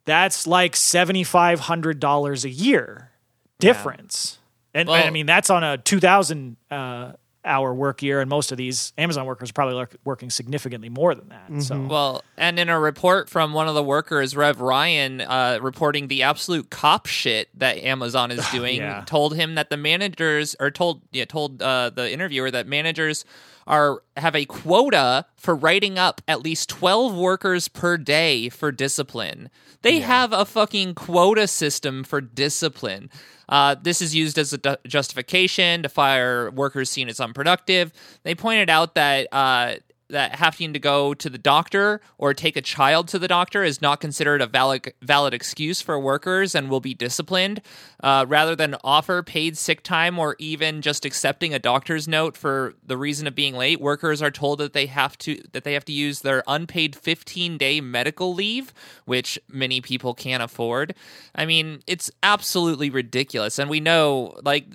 that's like $7500 a year difference. And, Well- and I mean that's on a 2000 uh, hour work year and most of these Amazon workers are probably working significantly more than that. So Well, and in a report from one of the workers, Rev Ryan, uh, reporting the absolute cop shit that Amazon is *sighs* doing, Yeah. told him that the managers or told yeah told uh, the interviewer that managers are have a quota for writing up at least 12 workers per day for discipline. They have a fucking quota system for discipline. Uh, this is used as a du- justification to fire workers seen as unproductive. They pointed out that uh, that having to go to the doctor or take a child to the doctor is not considered a valid valid excuse for workers and will be disciplined. Uh, rather than offer paid sick time or even just accepting a doctor's note for the reason of being late, workers are told that they have to that they have to use their unpaid 15 day medical leave, which many people can't afford. I mean, it's absolutely ridiculous, and we know like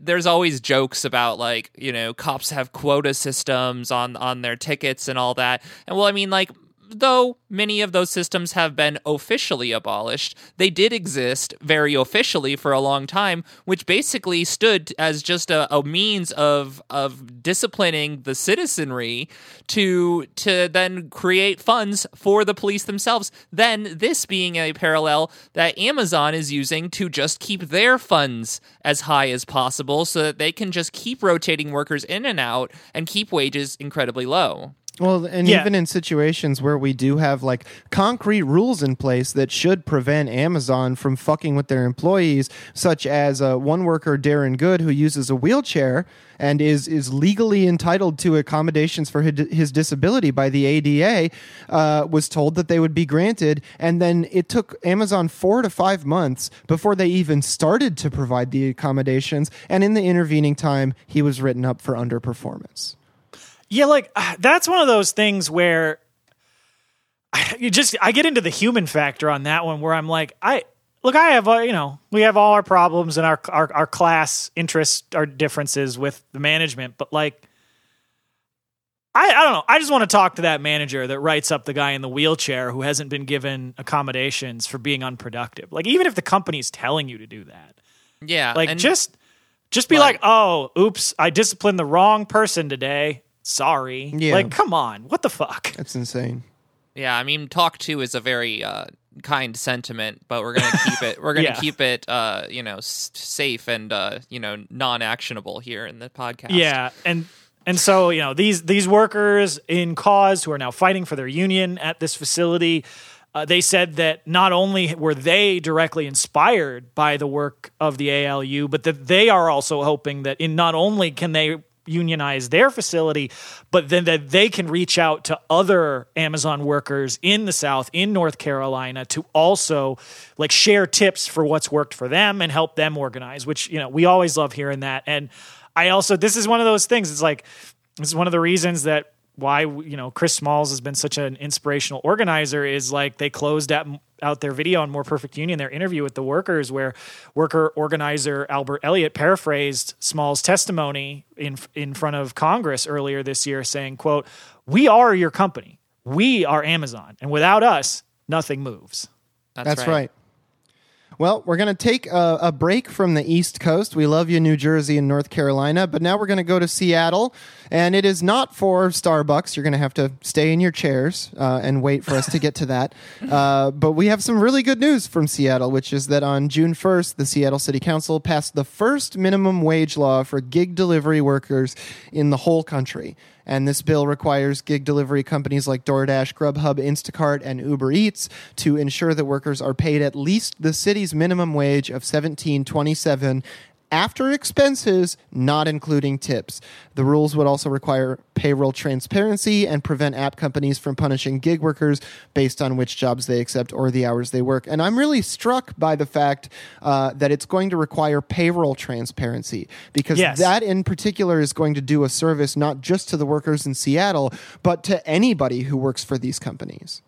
There's always jokes about like you know cops have quota systems on on their tickets and all that. And well i mean like though many of those systems have been officially abolished they did exist very officially for a long time which basically stood as just a, a means of of disciplining the citizenry to to then create funds for the police themselves. Then this being a parallel that amazon is using to just keep their funds as high as possible so that they can just keep rotating workers in and out and keep wages incredibly low Well, and Yeah. even in situations where we do have like concrete rules in place that should prevent Amazon from fucking with their employees, such as uh, one worker, Darren Good, who uses a wheelchair and is is legally entitled to accommodations for his, his disability by the ADA, uh, was told that they would be granted, and then it took Amazon four to five months before they even started to provide the accommodations, and in the intervening time, he was written up for underperformance. Yeah, like uh, that's one of those things where you just I get into the human factor on that one where I'm like I look I have uh, you know we have all our problems and our our, our class interests our differences with the management but like I, I don't know. I just want to talk to that manager that writes up the guy in the wheelchair who hasn't been given accommodations for being unproductive. Like even if the company's telling you to do that, Yeah, Like just just be But- like, "Oh, oops, I disciplined the wrong person today. Sorry." Yeah. Like, come on. What the fuck? That's insane. Yeah, I mean, talk to is a very uh, kind sentiment, but we're gonna keep it. We're gonna *laughs* Yeah. keep it, uh, you know, s- safe and uh, you know, non-actionable here in the podcast. Yeah, and and so you know these these workers in cause who are now fighting for their union at this facility. Uh, they said that not only were they directly inspired by the work of the ALU, but that they are also hoping that in not only can they unionize their facility, but then that they can reach out to other Amazon workers in the South, in North Carolina, to also like share tips for what's worked for them and help them organize. Which you know we always love hearing that. And I also this is one of those things. It's like this is one of the reasons that why you know Chris Smalls has been such an inspirational organizer is like they closed out, out their video on More Perfect Union, their interview with the workers, where worker organizer Albert Elliott paraphrased Smalls' testimony in in front of Congress earlier this year, saying, "quote We are your company, we are Amazon, and without us, nothing moves." that's, That's right. Well, we're going to take a, a break from the East Coast. We love you, New Jersey and North Carolina, but now we're going to go to Seattle. And it is not for Starbucks. You're going to have to stay in your chairs uh, and wait for us to get to that. *laughs* Uh, but we have some really good news from Seattle, which is that on June 1st, the Seattle City Council passed the first minimum wage law for gig delivery workers in the whole country. And this bill requires gig delivery companies like DoorDash, Grubhub, Instacart, and Uber Eats to ensure that workers are paid at least the city's minimum wage of seventeen twenty seven after expenses, not including tips. The rules would also require payroll transparency and prevent app companies from punishing gig workers based on which jobs they accept or the hours they work. And I'm really struck by the fact uh, that it's going to require payroll transparency because Yes. that in particular is going to do a service not just to the workers in Seattle, but to anybody who works for these companies.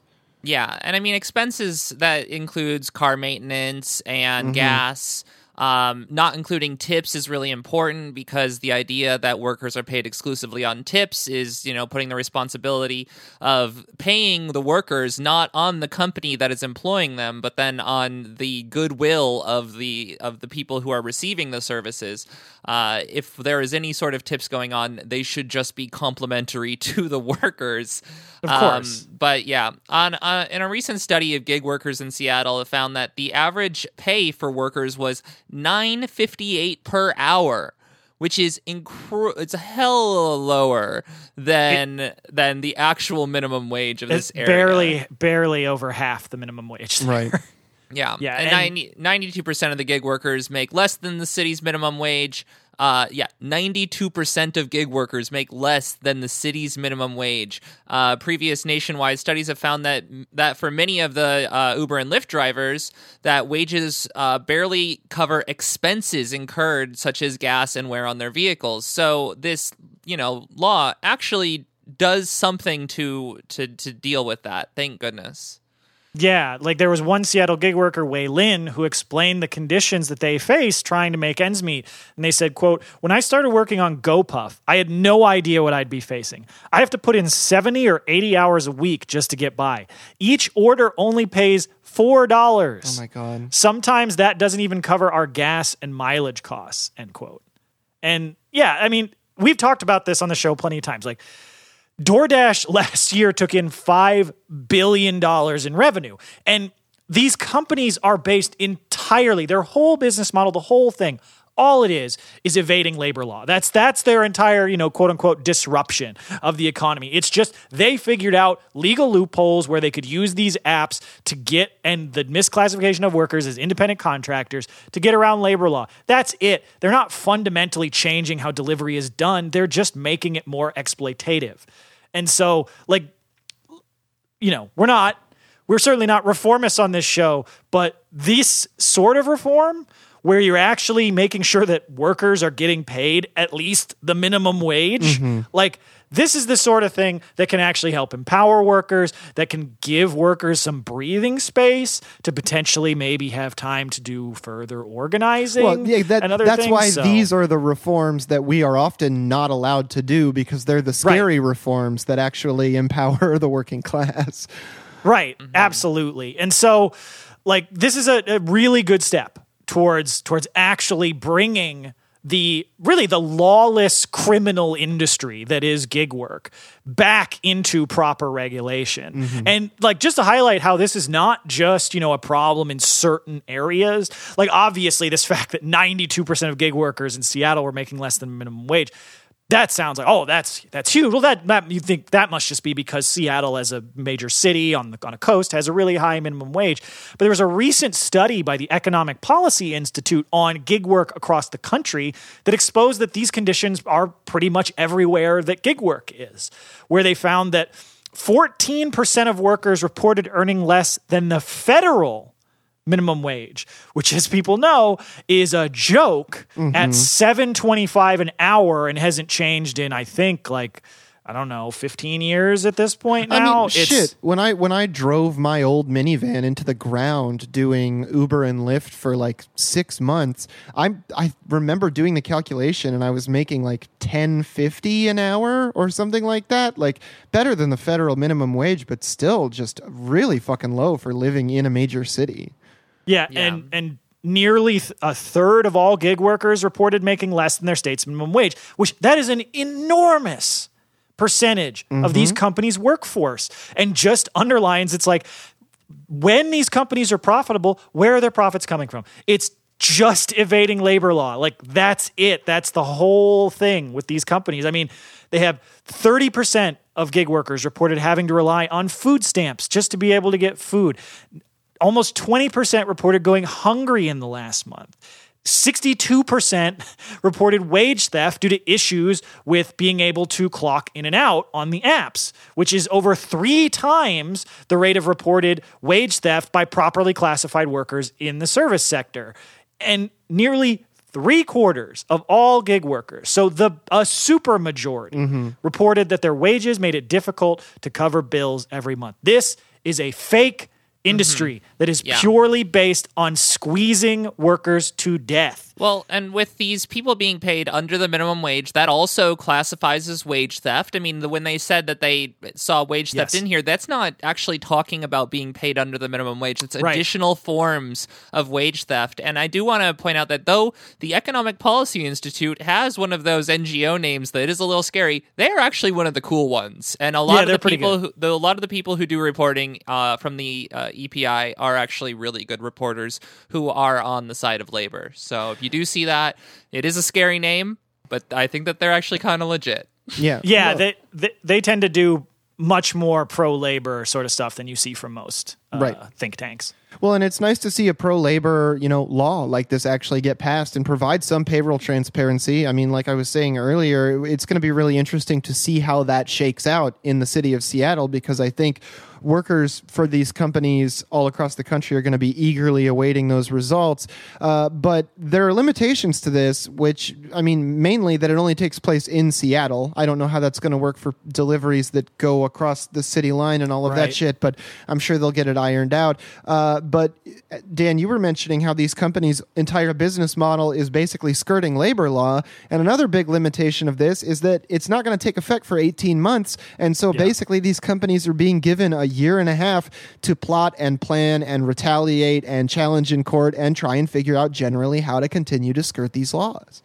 Yeah, and I mean expenses that includes car maintenance Mm-hmm. and gas. Um, not including tips is really important because the idea that workers are paid exclusively on tips is, you know, putting the responsibility of paying the workers not on the company that is employing them, but then on the goodwill of the of the people who are receiving the services. Uh, if there is any sort of tips going on, they should just be complimentary *laughs* to the workers. Of Um, course. but yeah, on uh, in a recent study of gig workers in Seattle, it found that the average pay for workers was nine fifty eight per hour, which is incre- it's a hell lower than than the actual minimum wage of It's this area. barely barely over half the minimum wage. Right. *laughs* Yeah, Yeah, and and- ninety percent of the gig workers make less than the city's minimum wage. Uh, yeah, ninety-two percent of gig workers make less than the city's minimum wage. Uh, previous nationwide studies have found that that for many of the uh, Uber and Lyft drivers, that wages uh, barely cover expenses incurred, such as gas and wear on their vehicles. So this, you know, law actually does something to to to deal with that. Thank goodness. Yeah, like there was one Seattle gig worker, Wei Lin, who explained the conditions that they face trying to make ends meet. And they said, quote, when I started working on GoPuff, I had no idea what I'd be facing. I have to put in 70 or 80 hours a week just to get by. Each order only pays $4. Oh my God. Sometimes that doesn't even cover our gas and mileage costs, end quote. And yeah, I mean, we've talked about this on the show plenty of times. Like, DoorDash *laughs* last year took in $5 billion in revenue. And these companies are based entirely, their whole business model, the whole thing, all it is is evading labor law. That's that's their entire, you know, quote unquote disruption of the economy. It's just they figured out legal loopholes where they could use these apps to get and the misclassification of workers as independent contractors to get around labor law. That's it. They're not fundamentally changing how delivery is done. They're just making it more exploitative. And so, like, you know, we're not, we're certainly not reformists on this show, but this sort of reform where you're actually making sure that workers are getting paid at least the minimum wage, mm-hmm. like, this is the sort of thing that can actually help empower workers, that can give workers some breathing space to potentially maybe have time to do further organizing. Well, yeah, that, and other that's things. why So- these are the reforms that we are often not allowed to do because they're the scary reforms that actually *laughs* empower the working class. Right. Mm-hmm. Absolutely. And so, like, this is a, a really good step towards towards actually bringing the really the lawless criminal industry that is gig work back into proper regulation. Mm-hmm. And like just to highlight how this is not just, you know, a problem in certain areas. Like obviously this fact that 92% of gig workers in Seattle were making less than minimum wage that sounds like oh that's that's huge. Well, that, that you think that must just be because Seattle, as a major city on the on a coast, has a really high minimum wage. But there was a recent study by the Economic Policy Institute on gig work across the country that exposed that these conditions are pretty much everywhere that gig work is, where they found that 14% of workers reported earning less than the federal minimum wage, which as people know is a joke at mm-hmm. 725 an hour and hasn't changed in I think like I don't know 15 years at this point now. I mean, It's- shit. When I when I drove my old minivan into the ground doing Uber and Lyft for like six months, I I remember doing the calculation and I was making like ten fifty an hour or something like that. Like better than the federal minimum wage, but still just really fucking low for living in a major city. Yeah, Yeah. and and nearly a third of all gig workers reported making less than their state's minimum wage, which that is an enormous percentage of these mm-hmm. companies' workforce, and just underlines it's like when these companies are profitable, where are their profits coming from? It's just evading labor law. Like that's it. That's the whole thing with these companies. I mean, they have 30% of gig workers reported having to rely on food stamps just to be able to get food. Almost 20% reported going hungry in the last month. 62% reported wage theft due to issues with being able to clock in and out on the apps, which is over three times the rate of reported wage theft by properly classified workers in the service sector. And nearly three quarters of all gig workers, so the a super majority, mm-hmm. reported that their wages made it difficult to cover bills every month. This is a fake industry mm-hmm. that is Yeah. purely based on squeezing workers to death. Well, and with these people being paid under the minimum wage, that also classifies as wage theft. I mean, the, when they said that they saw wage theft Yes. in here, that's not actually talking about being paid under the minimum wage. It's Right. additional forms of wage theft. And I do want to point out that though the Economic Policy Institute has one of those NGO names that is a little scary, they are actually one of the cool ones. And a lot Yeah, of the people who, the, a lot of the people who do reporting uh, from the uh, EPI are actually really good reporters who are on the side of labor. So if you do see that, it is a scary name, but I think that they're actually kind of legit. Yeah, *laughs* Yeah, Well, they, they they tend to do much more pro labor sort of stuff than you see from most uh, Right. think tanks. Well, and it's nice to see a pro labor, you know, law like this actually get passed and provide some payroll transparency. I mean, like I was saying earlier, it's going to be really interesting to see how that shakes out in the city of Seattle because I think workers for these companies all across the country are going to be eagerly awaiting those results. Uh, but there are limitations to this, which I mean, mainly that it only takes place in Seattle. I don't know how that's going to work for deliveries that go across the city line and all of that shit, but I'm sure they'll get it ironed out. Uh, but Dan, you were mentioning how these companies' entire business model is basically skirting labor law, and another big limitation of this is that it's not going to take effect for 18 months, and so basically these companies are being given a year and a half to plot and plan and retaliate and challenge in court and try and figure out generally how to continue to skirt these laws.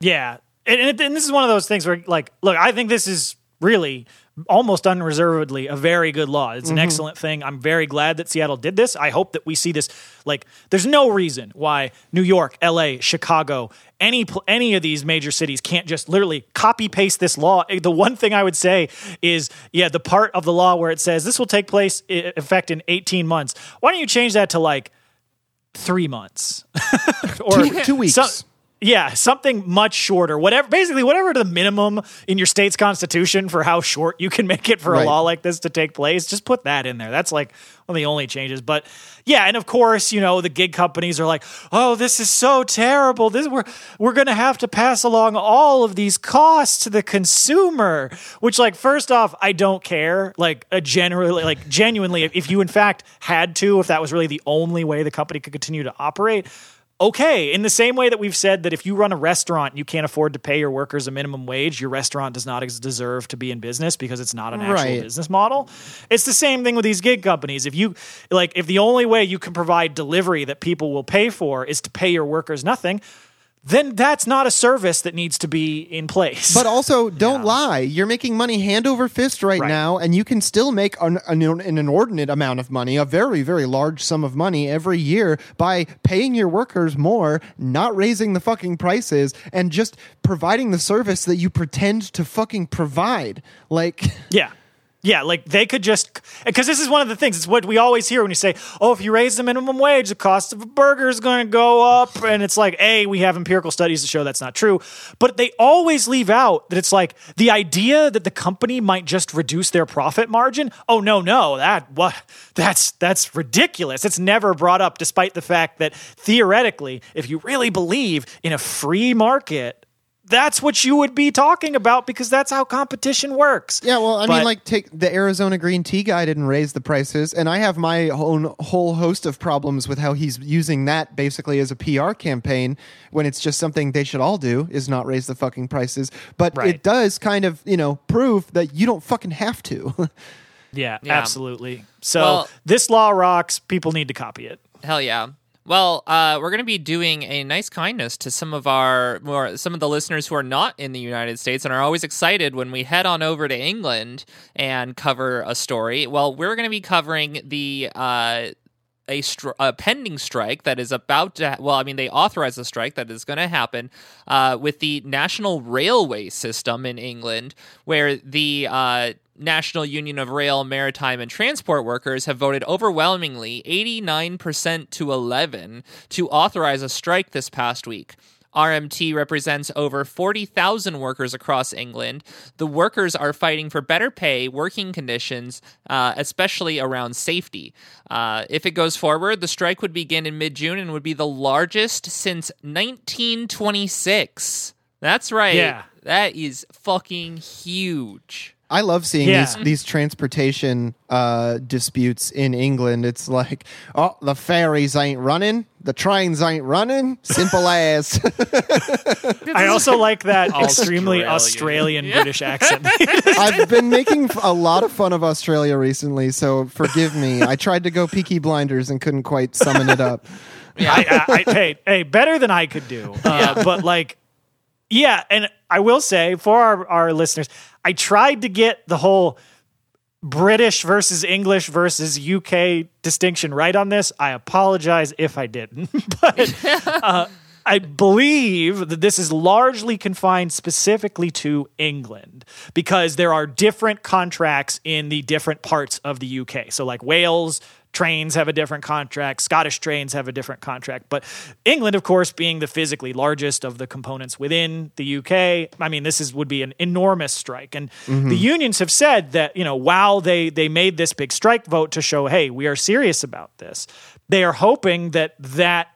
Yeah, and, and, and this is one of those things where, like, look, I think this is really almost unreservedly a very good law. It's an excellent thing. I'm very glad that Seattle did this. I hope that we see this. Like, there's no reason why New York, L.A., Chicago, any any of these major cities can't just literally copy paste this law. Eh, The one thing I would say is, yeah, the part of the law where it says this will take place effect in 18 months. Why don't you change that to like three months *laughs* or Two- two weeks. some- yeah, something much shorter. Whatever, basically, whatever the minimum in your state's constitution for how short you can make it for Right. a law like this to take place, just put that in there. That's like one of the only changes. But yeah, and of course, you know, the gig companies are like, "Oh, this is so terrible. This we're we're going to have to pass along all of these costs to the consumer." Which, like, first off, I don't care. Like, a generally, like, genuinely, if, if you in fact had to, if that was really the only way the company could continue to operate okay, in the same way that we've said that if you run a restaurant and you can't afford to pay your workers a minimum wage, your restaurant does not ex- deserve to be in business because it's not an actual Right. business model. It's the same thing with these gig companies. If you like if the only way you can provide delivery that people will pay for is to pay your workers nothing, then that's not a service that needs to be in place. But also, *laughs* don't lie. You're making money hand over fist right, Right. now, and you can still make an, an, an inordinate amount of money, a very, very large sum of money every year by paying your workers more, not raising the fucking prices, and just providing the service that you pretend to fucking provide. Like, Yeah. Yeah, like they could just because this is one of the things. It's what we always hear when you say, "Oh, if you raise the minimum wage, the cost of a burger is going to go up." And it's like, "A, we have empirical studies to show that's not true." But they always leave out that it's like the idea that the company might just reduce their profit margin. Oh, no, no. That what that's that's ridiculous. It's never brought up despite the fact that theoretically, if you really believe in a free market, that's what you would be talking about because that's how competition works. Yeah, well, I mean, like, take the Arizona green tea guy didn't raise the prices, and I have my own whole host of problems with how he's using that basically as a PR campaign when it's just something they should all do is not raise the fucking prices. But Right. it does kind of, you know, prove that you don't fucking have to. Yeah, Yeah. absolutely. So Well- this law rocks. People need to copy it. Hell yeah. Well, uh, we're going to be doing a nice kindness to some of our more some of the listeners who are not in the United States and are always excited when we head on over to England and cover a story. Well, we're going to be covering the uh, a, str- a pending strike that is about to. well, I mean, they authorized a strike that is going to happen uh, with the national railway system in England, where the uh, National Union of Rail, Maritime, and Transport Workers have voted overwhelmingly, 89% to 11, to authorize a strike this past week. RMT represents over 40,000 workers across England. The workers are fighting for better pay, working conditions, uh, especially around safety. Uh, if it goes forward, the strike would begin in mid June and would be the largest since 1926. That's right. Yeah. That is fucking huge. I love seeing Yeah. these these transportation uh, disputes in England. It's like, oh, the ferries ain't running, the trains ain't running. Simple *laughs* as. *laughs* I also like that extremely Australian. Australian British accent. *laughs* I've been making a lot of fun of Australia recently, so forgive me. I tried to go Peaky Blinders and couldn't quite summon it up. I, I, I, hey, hey, better than I could do. Uh, But like, yeah, and I will say for our, our listeners, I tried to get the whole British versus English versus UK distinction right on this. I apologize if I didn't, *laughs* but uh, I believe that this is largely confined specifically to England because there are different contracts in the different parts of the UK. So, like Wales trains have a different contract, Scottish trains have a different contract. But England, of course, being the physically largest of the components within the UK, I mean, this is would be an enormous strike. And the mm-hmm. unions have said that, you know, while they they made this big strike vote to show, hey, we are serious about this, they are hoping that that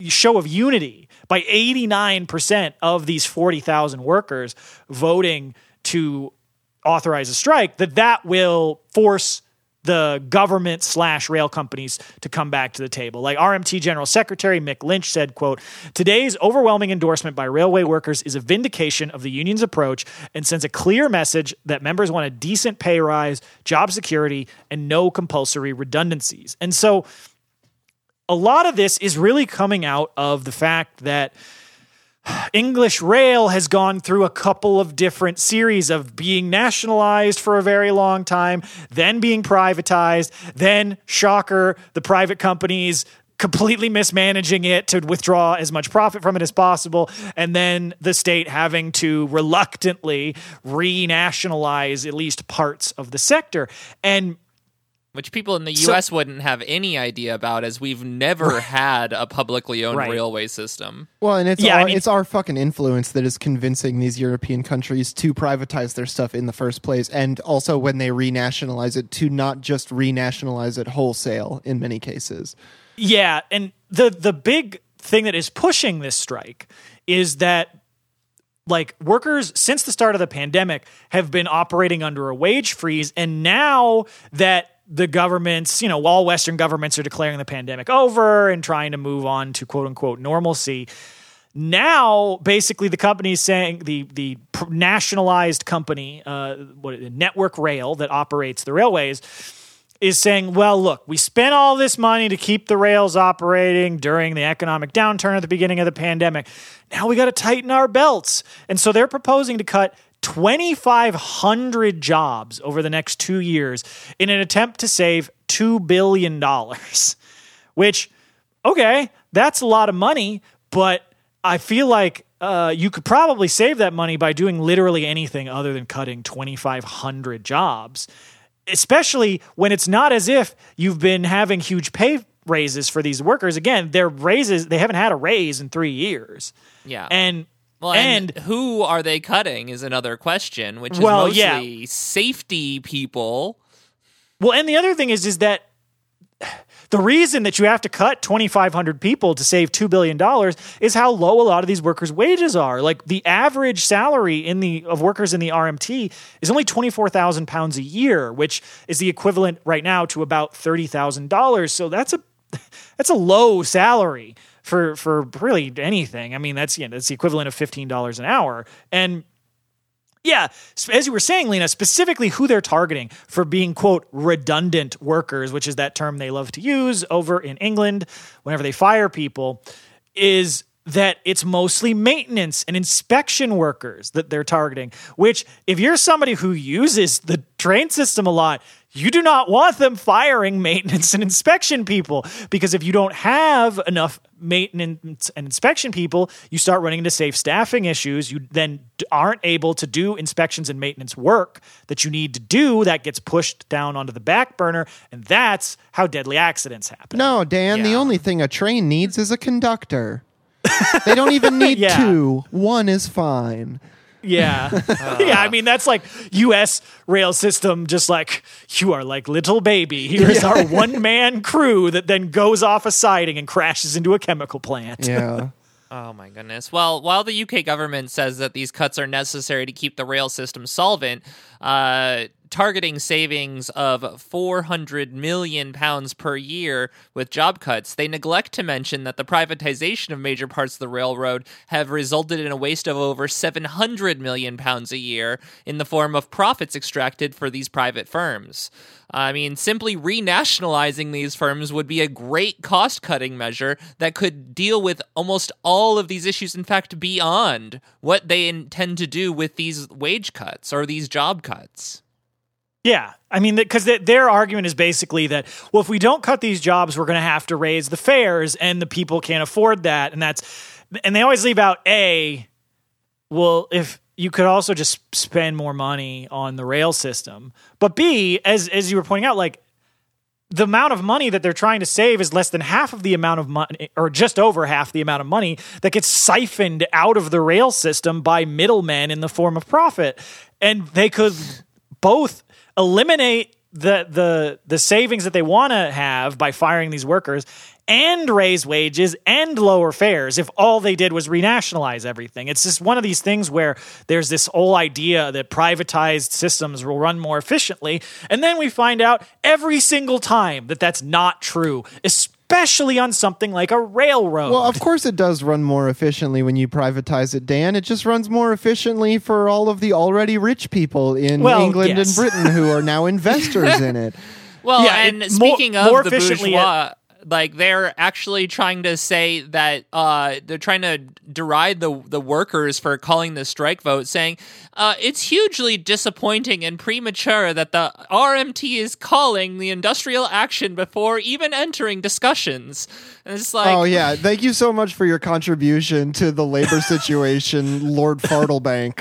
show of unity by 89% of these 40,000 workers voting to authorize a strike that that will force the government slash rail companies to come back to the table. Like RMT General Secretary Mick Lynch said, quote, today's overwhelming endorsement by railway workers is a vindication of the union's approach and sends a clear message that members want a decent pay rise, job security, and no compulsory redundancies. And so a lot of this is really coming out of the fact that English Rail has gone through a couple of different series of being nationalized for a very long time, then being privatized, then, shocker, the private companies completely mismanaging it to withdraw as much profit from it as possible, and then the state having to reluctantly renationalize at least parts of the sector. And Which people in the So- U.S. wouldn't have any idea about, as we've never had a publicly owned Right. railway system. Well, and it's Yeah, our, I mean- it's our fucking influence that is convincing these European countries to privatize their stuff in the first place, and also when they renationalize it, to not just renationalize it wholesale in many cases. Yeah, and the the big thing that is pushing this strike is that like workers since the start of the pandemic have been operating under a wage freeze and now that the governments, you know, all Western governments are declaring the pandemic over and trying to move on to quote unquote normalcy. Now, basically, the company is saying the the nationalized company, uh, what Network Rail that operates the railways, is saying, well, look, we spent all this money to keep the rails operating during the economic downturn at the beginning of the pandemic. Now we got to tighten our belts. And so they're proposing to cut 2,500 jobs over the next two years in an attempt to save $2 billion, which, okay, that's a lot of money, but I feel like uh, you could probably save that money by doing literally anything other than cutting 2,500 jobs, especially when it's not as if you've been having huge pay raises for these workers. Again, their raises, they haven't had a raise in three years. Yeah. And well, and, and, who are they cutting is another question, which is well, mostly yeah. safety people. Well, and the other thing is, is that the reason that you have to cut 2,500 people to save $2 billion is how low a lot of these workers' wages are. Like the average salary in the of workers in the RMT is only 24,000 pounds a year, which is the equivalent right now to about $30,000. So that's a *laughs* that's a low salary for for really anything. I mean, that's yeah, that's the equivalent of fifteen dollars an hour. And yeah, as you were saying, Lena, specifically who they're targeting for being quote redundant workers, which is that term they love to use over in England whenever they fire people, is that it's mostly maintenance and inspection workers that they're targeting. Which, if you're somebody who uses the train system a lot, you do not want them firing *laughs* maintenance and inspection people because if you don't have enough maintenance and inspection people, you start running into safe staffing issues. You then aren't able to do inspections and maintenance work that you need to do. That gets pushed down onto the back burner, and that's how deadly accidents happen. No, Dan, yeah. the only thing a train needs is a conductor. They don't even *laughs* need yeah. two. One is fine. Yeah. *laughs* Uh. *laughs* yeah, I mean that's like US rail system just like you are like little baby. Here's yeah. our one man crew that then goes off a siding and crashes into a chemical plant. Yeah. Oh my goodness. Well, while the UK government says that these cuts are necessary to keep the rail system solvent, uh, targeting savings of 400 million pounds per year with job cuts, they neglect to mention that the privatization of major parts of the railroad have resulted in a waste of over 700 million pounds a year in the form of profits extracted for these private firms. I mean, simply renationalizing these firms would be a great cost cutting measure that could deal with almost all of these issues, in fact, beyond what they intend to do with these wage cuts or these job cuts. Yeah. I mean, because their argument is basically that, well, if we don't cut these jobs, we're going to have to raise the fares and the people can't afford that. And that's, and they always leave out A, well, if you could also just spend more money on the rail system. But B, as, as you were pointing out, like the amount of money that they're trying to save is less than half of the amount of money, or just over half the amount of money that gets siphoned out of the rail system by middlemen in the form of profit. And they could both eliminate the the the savings that they want to have by firing these workers and raise wages and lower fares if all they did was renationalize everything. It's just one of these things where there's this whole idea that privatized systems will run more efficiently. And then we find out every single time that that's not true, especially especially on something like a railroad. Well, of course it does run more efficiently when you privatize it, Dan. It just runs more efficiently for all of the already rich people in well, England yes. and Britain who are now *laughs* investors in it. Well, yeah, and speaking more, of more the bourgeois, like they're actually trying to say that uh, they're trying to deride the the workers for calling the strike vote, saying uh, it's hugely disappointing and premature that the RMT is calling the industrial action before even entering discussions. And it's like, oh yeah, thank you so much for your contribution to the labor *laughs* situation, Lord Fartlebank.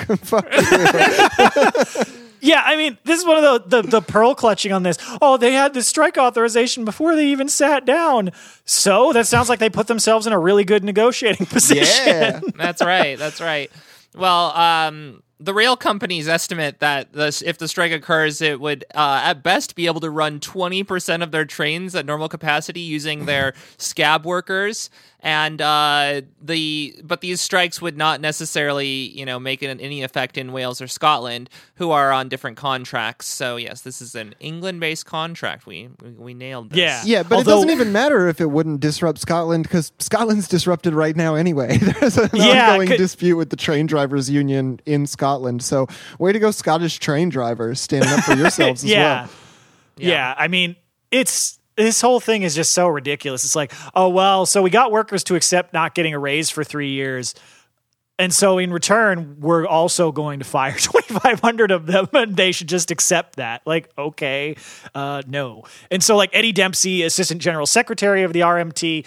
*laughs* *laughs* Yeah, I mean, this is one of the, the, the pearl clutching on this. Oh, they had the strike authorization before they even sat down. So that sounds like they put themselves in a really good negotiating *laughs* position. Yeah, that's right. That's right. Well, um, the rail companies estimate that this, if the strike occurs, it would uh, at best be able to run 20% of their trains at normal capacity using *laughs* their scab workers and uh, the but these strikes would not necessarily you know make an, any effect in Wales or Scotland, who are on different contracts. So yes, this is an England-based contract. We we, we nailed this. Yeah. Yeah, but Although- it doesn't even matter if it wouldn't disrupt Scotland because Scotland's disrupted right now anyway. *laughs* There's an Yeah, ongoing could- dispute with the train drivers union in Scotland. So, way to go, Scottish train drivers, standing up for *laughs* yourselves as yeah. well. yeah. I mean, it's this whole thing is just so ridiculous. It's like, oh well, so we got workers to accept not getting a raise for three years. And so in return, we're also going to fire *laughs* 2,500 of them and they should just accept that. Like, okay, uh, no. And so, like, Eddie Dempsey, Assistant General Secretary of the RMT,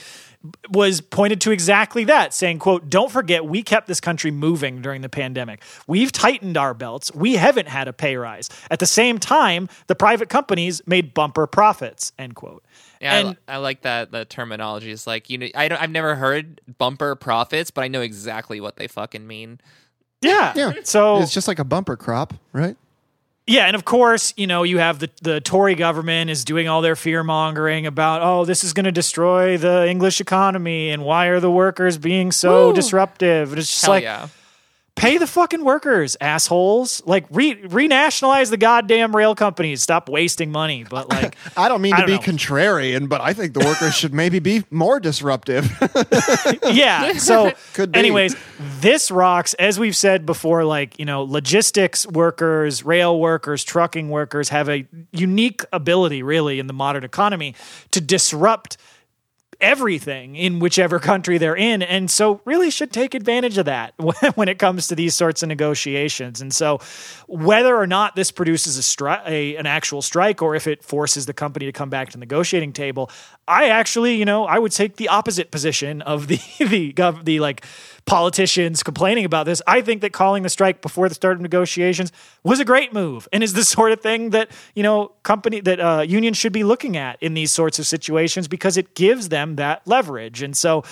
was pointed to exactly that saying quote don't forget we kept this country moving during the pandemic we've tightened our belts we haven't had a pay rise at the same time the private companies made bumper profits end quote Yeah, I and li- I, like that the terminology is like you know I don't I've never heard bumper profits, but I know exactly what they fucking mean. yeah Yeah. so It's just like a bumper crop, right? Yeah, and of course, you know, you have the the Tory government is doing all their fear mongering about, oh, this is going to destroy the English economy, and why are the workers being so Woo. disruptive? And it's just Hell like, yeah. Pay the fucking workers, assholes! Like, re renationalize the goddamn rail companies. Stop wasting money. But like, *laughs* I don't mean I to be don't know. contrarian, but I think the workers should maybe be more disruptive. *laughs* yeah. So, *laughs* Could be. anyways, this rocks. As we've said before, like you know, logistics workers, rail workers, trucking workers have a unique ability, really, in the modern economy to disrupt everything in whichever country they're in. And so really should take advantage of that *laughs* when it comes to these sorts of negotiations. And so whether or not this produces a, stri- a an actual strike or if it forces the company to come back to the negotiating table i actually you know i would take the opposite position of the *laughs* the gov- the like politicians complaining about this i think that calling the strike before the start of negotiations was a great move and is the *laughs* sort of thing that you know company that uh, unions should be looking at in these sorts of situations because it gives them that leverage. And so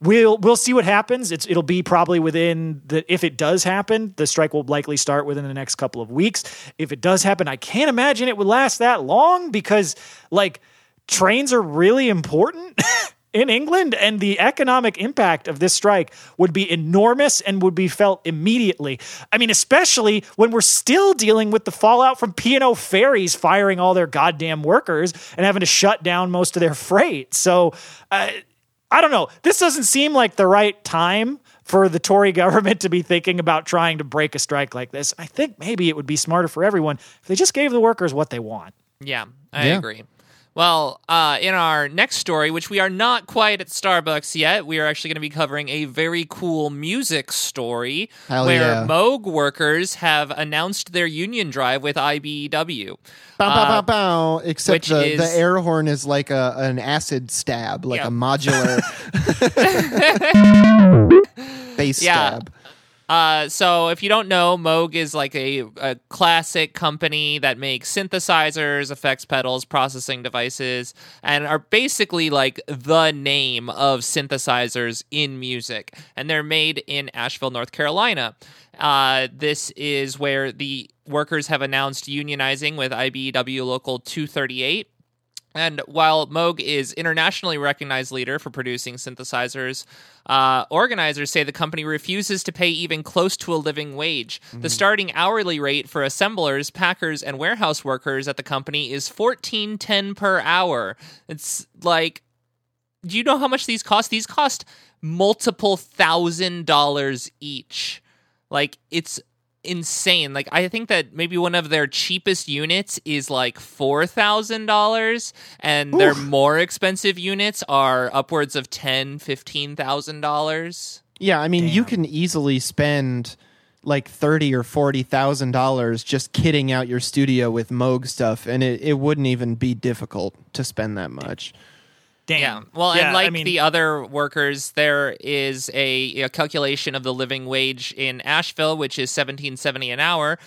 we'll we'll see what happens. It's it'll be probably within the if it does happen the strike will likely start within the next couple of weeks. If it does happen i can't imagine it would last that long because like trains are really important *laughs* in England, and the economic impact of this strike would be enormous and would be felt immediately. I mean, especially when we're still dealing with the fallout from P&O ferries firing all their goddamn workers and having to shut down most of their freight. So, uh, I don't know. This doesn't seem like the right time for the Tory *laughs* government to be thinking about trying to break a strike like this. I think maybe it would be smarter for everyone if they just gave the workers what they want. Yeah, I Yeah. agree. Well, uh, in our next story, which we are not quite at Starbucks yet, we are actually going to be covering a very cool music story Hell where yeah. Moog workers have announced their union drive with IBEW. Bow, bow, Uh, bow, bow. Except the, is- the air horn is like a an acid stab, like Yeah. a modular *laughs* *laughs* bass Yeah. stab. Uh, so if you don't know, Moog is like a, a classic company that makes synthesizers, effects pedals, processing devices, and are basically like the name of synthesizers in music. And they're made in Asheville, North Carolina. Uh, this is where the workers have announced unionizing with IBEW Local 238. And while Moog is internationally recognized leader for producing synthesizers, uh, organizers say the company refuses to pay even close to a living wage. The starting hourly rate for assemblers, packers, and warehouse workers at the company is fourteen ten per hour. It's like, do you know how much these cost? These cost multiple thousand dollars each. Like it's insane. Like I think that maybe one of their cheapest units is like four thousand dollars, and their more expensive units are upwards of ten, fifteen thousand dollars. Yeah, I mean, you can easily spend like thirty or forty thousand dollars just kitting out your studio with Moog stuff, and it, it wouldn't even be difficult to spend that much. Damn. Yeah. Well, Yeah, and like I mean, the other workers, there is a, a calculation of the living wage in Asheville, which is seventeen seventy an hour.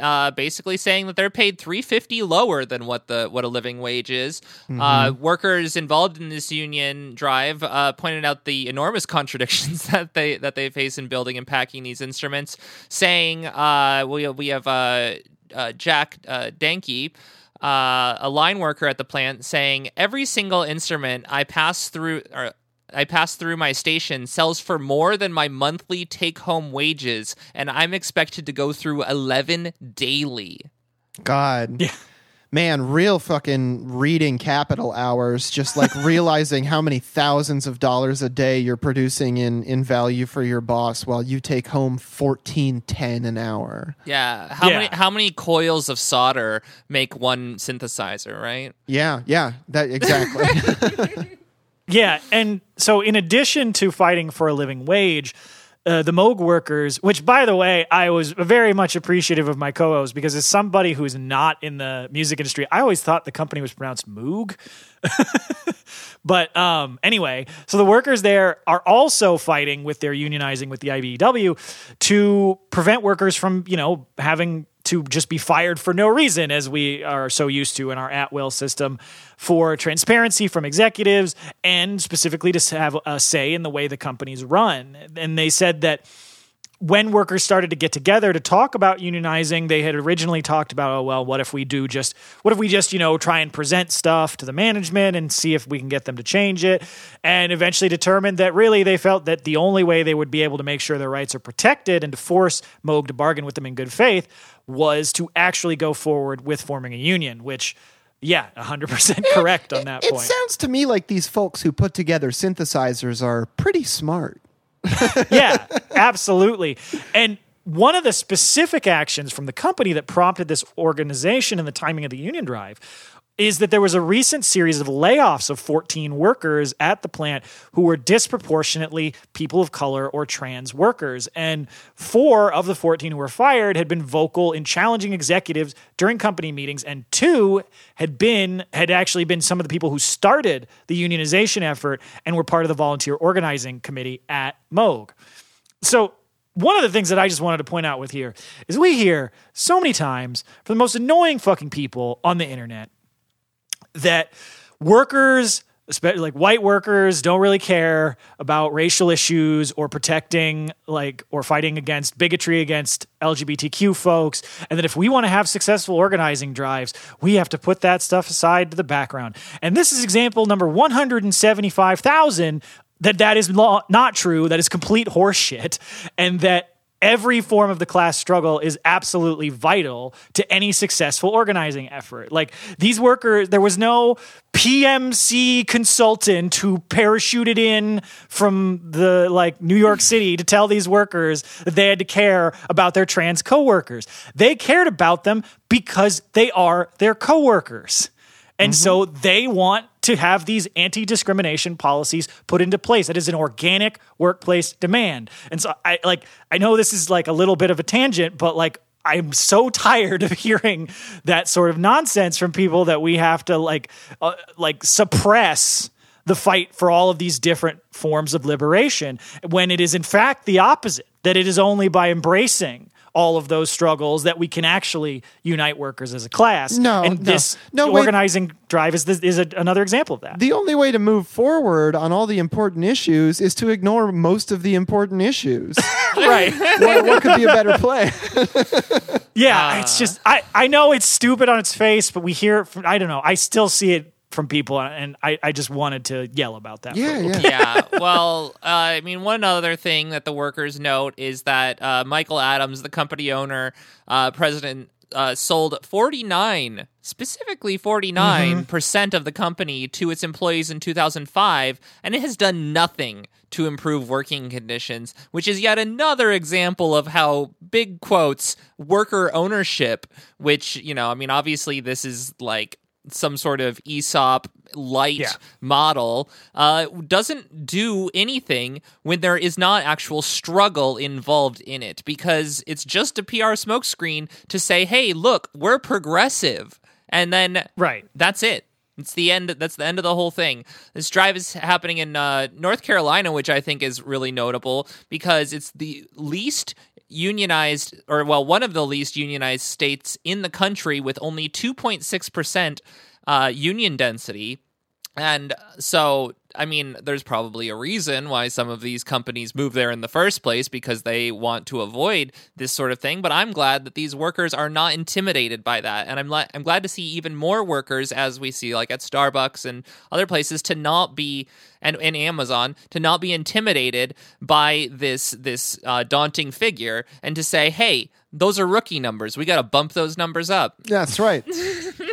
Uh, basically saying that they're paid three fifty lower than what the what a living wage is. Uh, workers involved in this union drive uh, pointed out the enormous *laughs* contradictions that they that they face in building and packing these instruments, saying uh, we we have uh, uh, Jack uh, Danke uh, a line worker at the plant saying every single instrument I pass through or I pass through my station sells for more than my monthly take home wages, and I'm expected to go through 11 daily. God. Yeah. Man, real fucking reading capital hours, just like *laughs* realizing how many thousands of dollars a day you're producing in, in value for your boss while you take home fourteen ten an hour. Yeah. How Yeah. many how many coils of solder make one synthesizer, right? Yeah, yeah, that exactly. *laughs* *laughs* Yeah, and so in addition to fighting for a living wage, uh, the Moog workers, which by the way, I was very much appreciative of my co-host because as somebody who's not in the music industry, I always thought the company was pronounced Moog. *laughs* but um, anyway, so the workers there are also fighting with their unionizing with the IBEW to prevent workers from, you know, having to just be fired for no reason, as we are so used to in our at will system, for transparency from executives and specifically to have a say in the way the companies run. And they said that when workers started to get together to talk about unionizing, they had originally talked about, oh well, what if we do just what if we just, you know, try and present stuff to the management and see if we can get them to change it? And eventually determined that really they felt that the only way they would be able to make sure their rights are protected and to force Moog to bargain with them in good faith was to actually go forward with forming a union, which yeah, 100% correct on that it point. sounds to me like these folks who put together synthesizers are pretty smart. *laughs* yeah, absolutely. And one of the specific actions from the company that prompted this organization and the timing of the union drive is that there was a recent series of layoffs of 14 workers at the plant who were disproportionately people of color or trans workers. And four of the 14 who were fired had been vocal in challenging executives during company meetings, and two had been had actually been some of the people who started the unionization effort and were part of the volunteer organizing committee at Moog. So one of the things that I just wanted to point out with here is we hear so many times from the most annoying fucking people on the internet that workers especially like white workers don't really care about racial issues or protecting like or fighting against bigotry against LGBTQ folks and that if we want to have successful organizing drives we have to put that stuff aside to the background. And this is example number 175,000 that that is not true that is complete horseshit and that every form of the class struggle is absolutely vital to any successful organizing effort. Like these workers, there was no PMC consultant who parachuted in from the like New York City to tell these workers that they had to care about their trans coworkers. They cared about them because they are their coworkers. And so they want to have these anti discrimination policies put into place. That is an organic workplace demand. And so I like, I know this is like a little bit of a tangent, but like, I'm so *laughs* tired of hearing that sort of nonsense from people that we have to like, uh, like suppress the fight for all of these different forms of liberation when it is in fact the opposite. That it is only by embracing all of those struggles that we can actually unite workers as a class. No, and no. this No, wait. organizing drive is this, is a, another example of that. The only way to move forward on all the important issues is to ignore most of the important issues. *laughs* right. what, what could be a better play? *laughs* Yeah, ah. it's just I I know it's stupid on its face, but we hear it from I don't know. I still see it from people, and I I just wanted to yell about that. yeah, yeah. yeah. Well, uh, I mean, one other thing that the workers note is that uh, Michael Adams, the company owner, uh, president, uh, sold 49, specifically 49% of the company to its employees in 2005, and it has done nothing to improve working conditions, which is yet another example of how big quotes worker ownership, which, you know, I mean, obviously this is like some sort of ESOP light Yeah. model uh, doesn't do anything when there is not actual struggle involved in it because it's just a PR smokescreen to say, hey, look, we're progressive. And then Right. that's it. It's the end. That's the end of the whole thing. This drive is happening in uh, North Carolina, which I think is really notable because it's the least unionized, or well, one of the least unionized states in the country with only 2.6% uh, union density. And so, I mean, there's probably a reason why some of these companies move there in the first place because they want to avoid this sort of thing. But I'm glad that these workers are not intimidated by that, and I'm li- I'm glad to see even more workers, as we see like at Starbucks and other places, to not be and, and Amazon to not be intimidated by this this uh, daunting figure, and to say, hey, those are rookie numbers. We got to bump those numbers up. That's right. *laughs*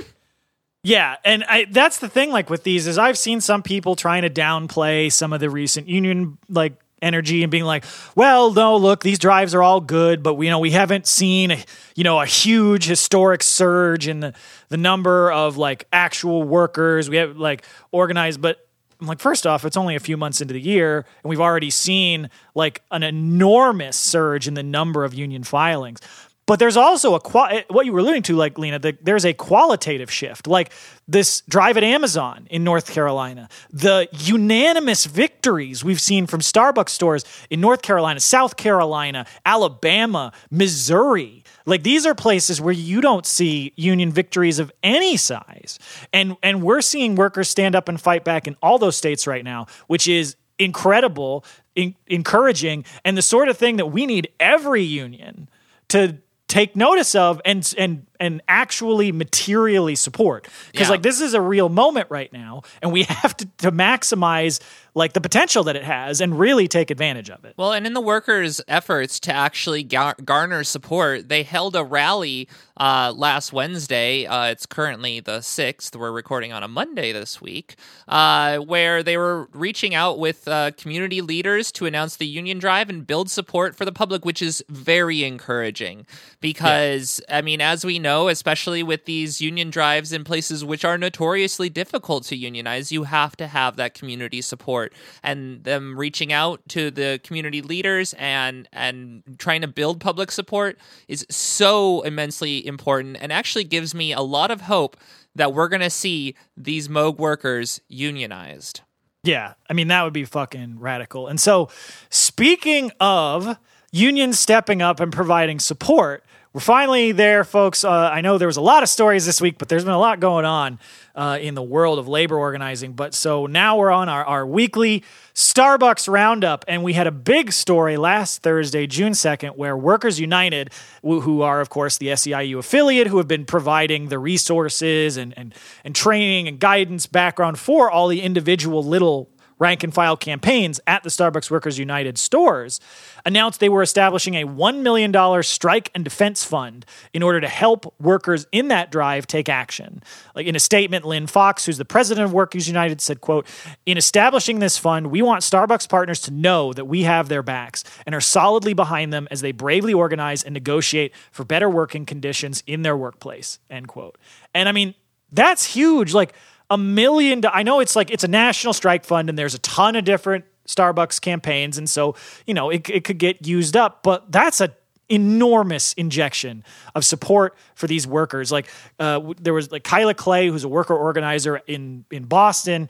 Yeah, and I, that's the thing. Like with these, is I've seen some people trying to downplay some of the recent union like energy and being like, "Well, no, look, these drives are all good, but we you know we haven't seen you know a huge historic surge in the the number of like actual workers we have like organized." But I'm like, first off, it's only a few months into the year, and we've already seen like an enormous surge in the number of union filings. But there's also a eh, what you were alluding to, like Lena. The, there's a qualitative shift, like this drive at Amazon in North Carolina, the unanimous victories we've seen from Starbucks stores in North Carolina, South Carolina, Alabama, Missouri. Like these are places where you don't see union victories of any size, and and we're seeing workers stand up and fight back in all those states right now, which is incredible, in, encouraging, and the sort of thing that we need every union to take notice of and and and actually materially support because Yeah. like this is a real moment right now and we *laughs* have to, to maximize like the potential that it has and really take advantage of it Well, and in the workers' efforts to actually gar- garner support, they held a rally uh, last Wednesday. Uh, it's currently the 6th. We're recording on a Monday this week, uh, where they were reaching out with uh, community leaders to announce the union drive and build support for the public, which is very encouraging. Because, I mean, as we know, especially with these union drives in places which are notoriously difficult to unionize, you have to have that community support and them reaching out to the community leaders and and trying to build public support is so immensely important and actually gives me a lot of hope that we're going to see these Moog workers unionized. Yeah, I mean that would be fucking radical. And so, speaking of unions stepping up and providing support, we're finally there, folks. Uh, I know there was a lot of stories this week, but there's been a lot going on uh, in the world of labor organizing. But so now we're on our, our weekly Starbucks roundup, and we had a big story last Thursday, June 2nd, where Workers United, who are, of course, the SEIU affiliate, who have been providing the resources and, and, and training and guidance background for all the individual little rank and file campaigns at the Starbucks Workers United stores announced they were establishing a $1 million strike and defense fund in order to help workers in that drive take action. Like in a statement, Lynn Fox, who's the president of Workers United, said, quote, in establishing this fund, we want Starbucks partners to know that we have their backs and are solidly behind them as they bravely organize and negotiate for better working conditions in their workplace, end quote. And I mean, that's huge. Like a million. do- I know it's like it's a national strike fund, and there's a ton of different Starbucks campaigns, and so you know it, it could get used up. But that's a enormous injection of support for these workers. Like uh, there was like Kyla Clay, who's a worker organizer in in Boston.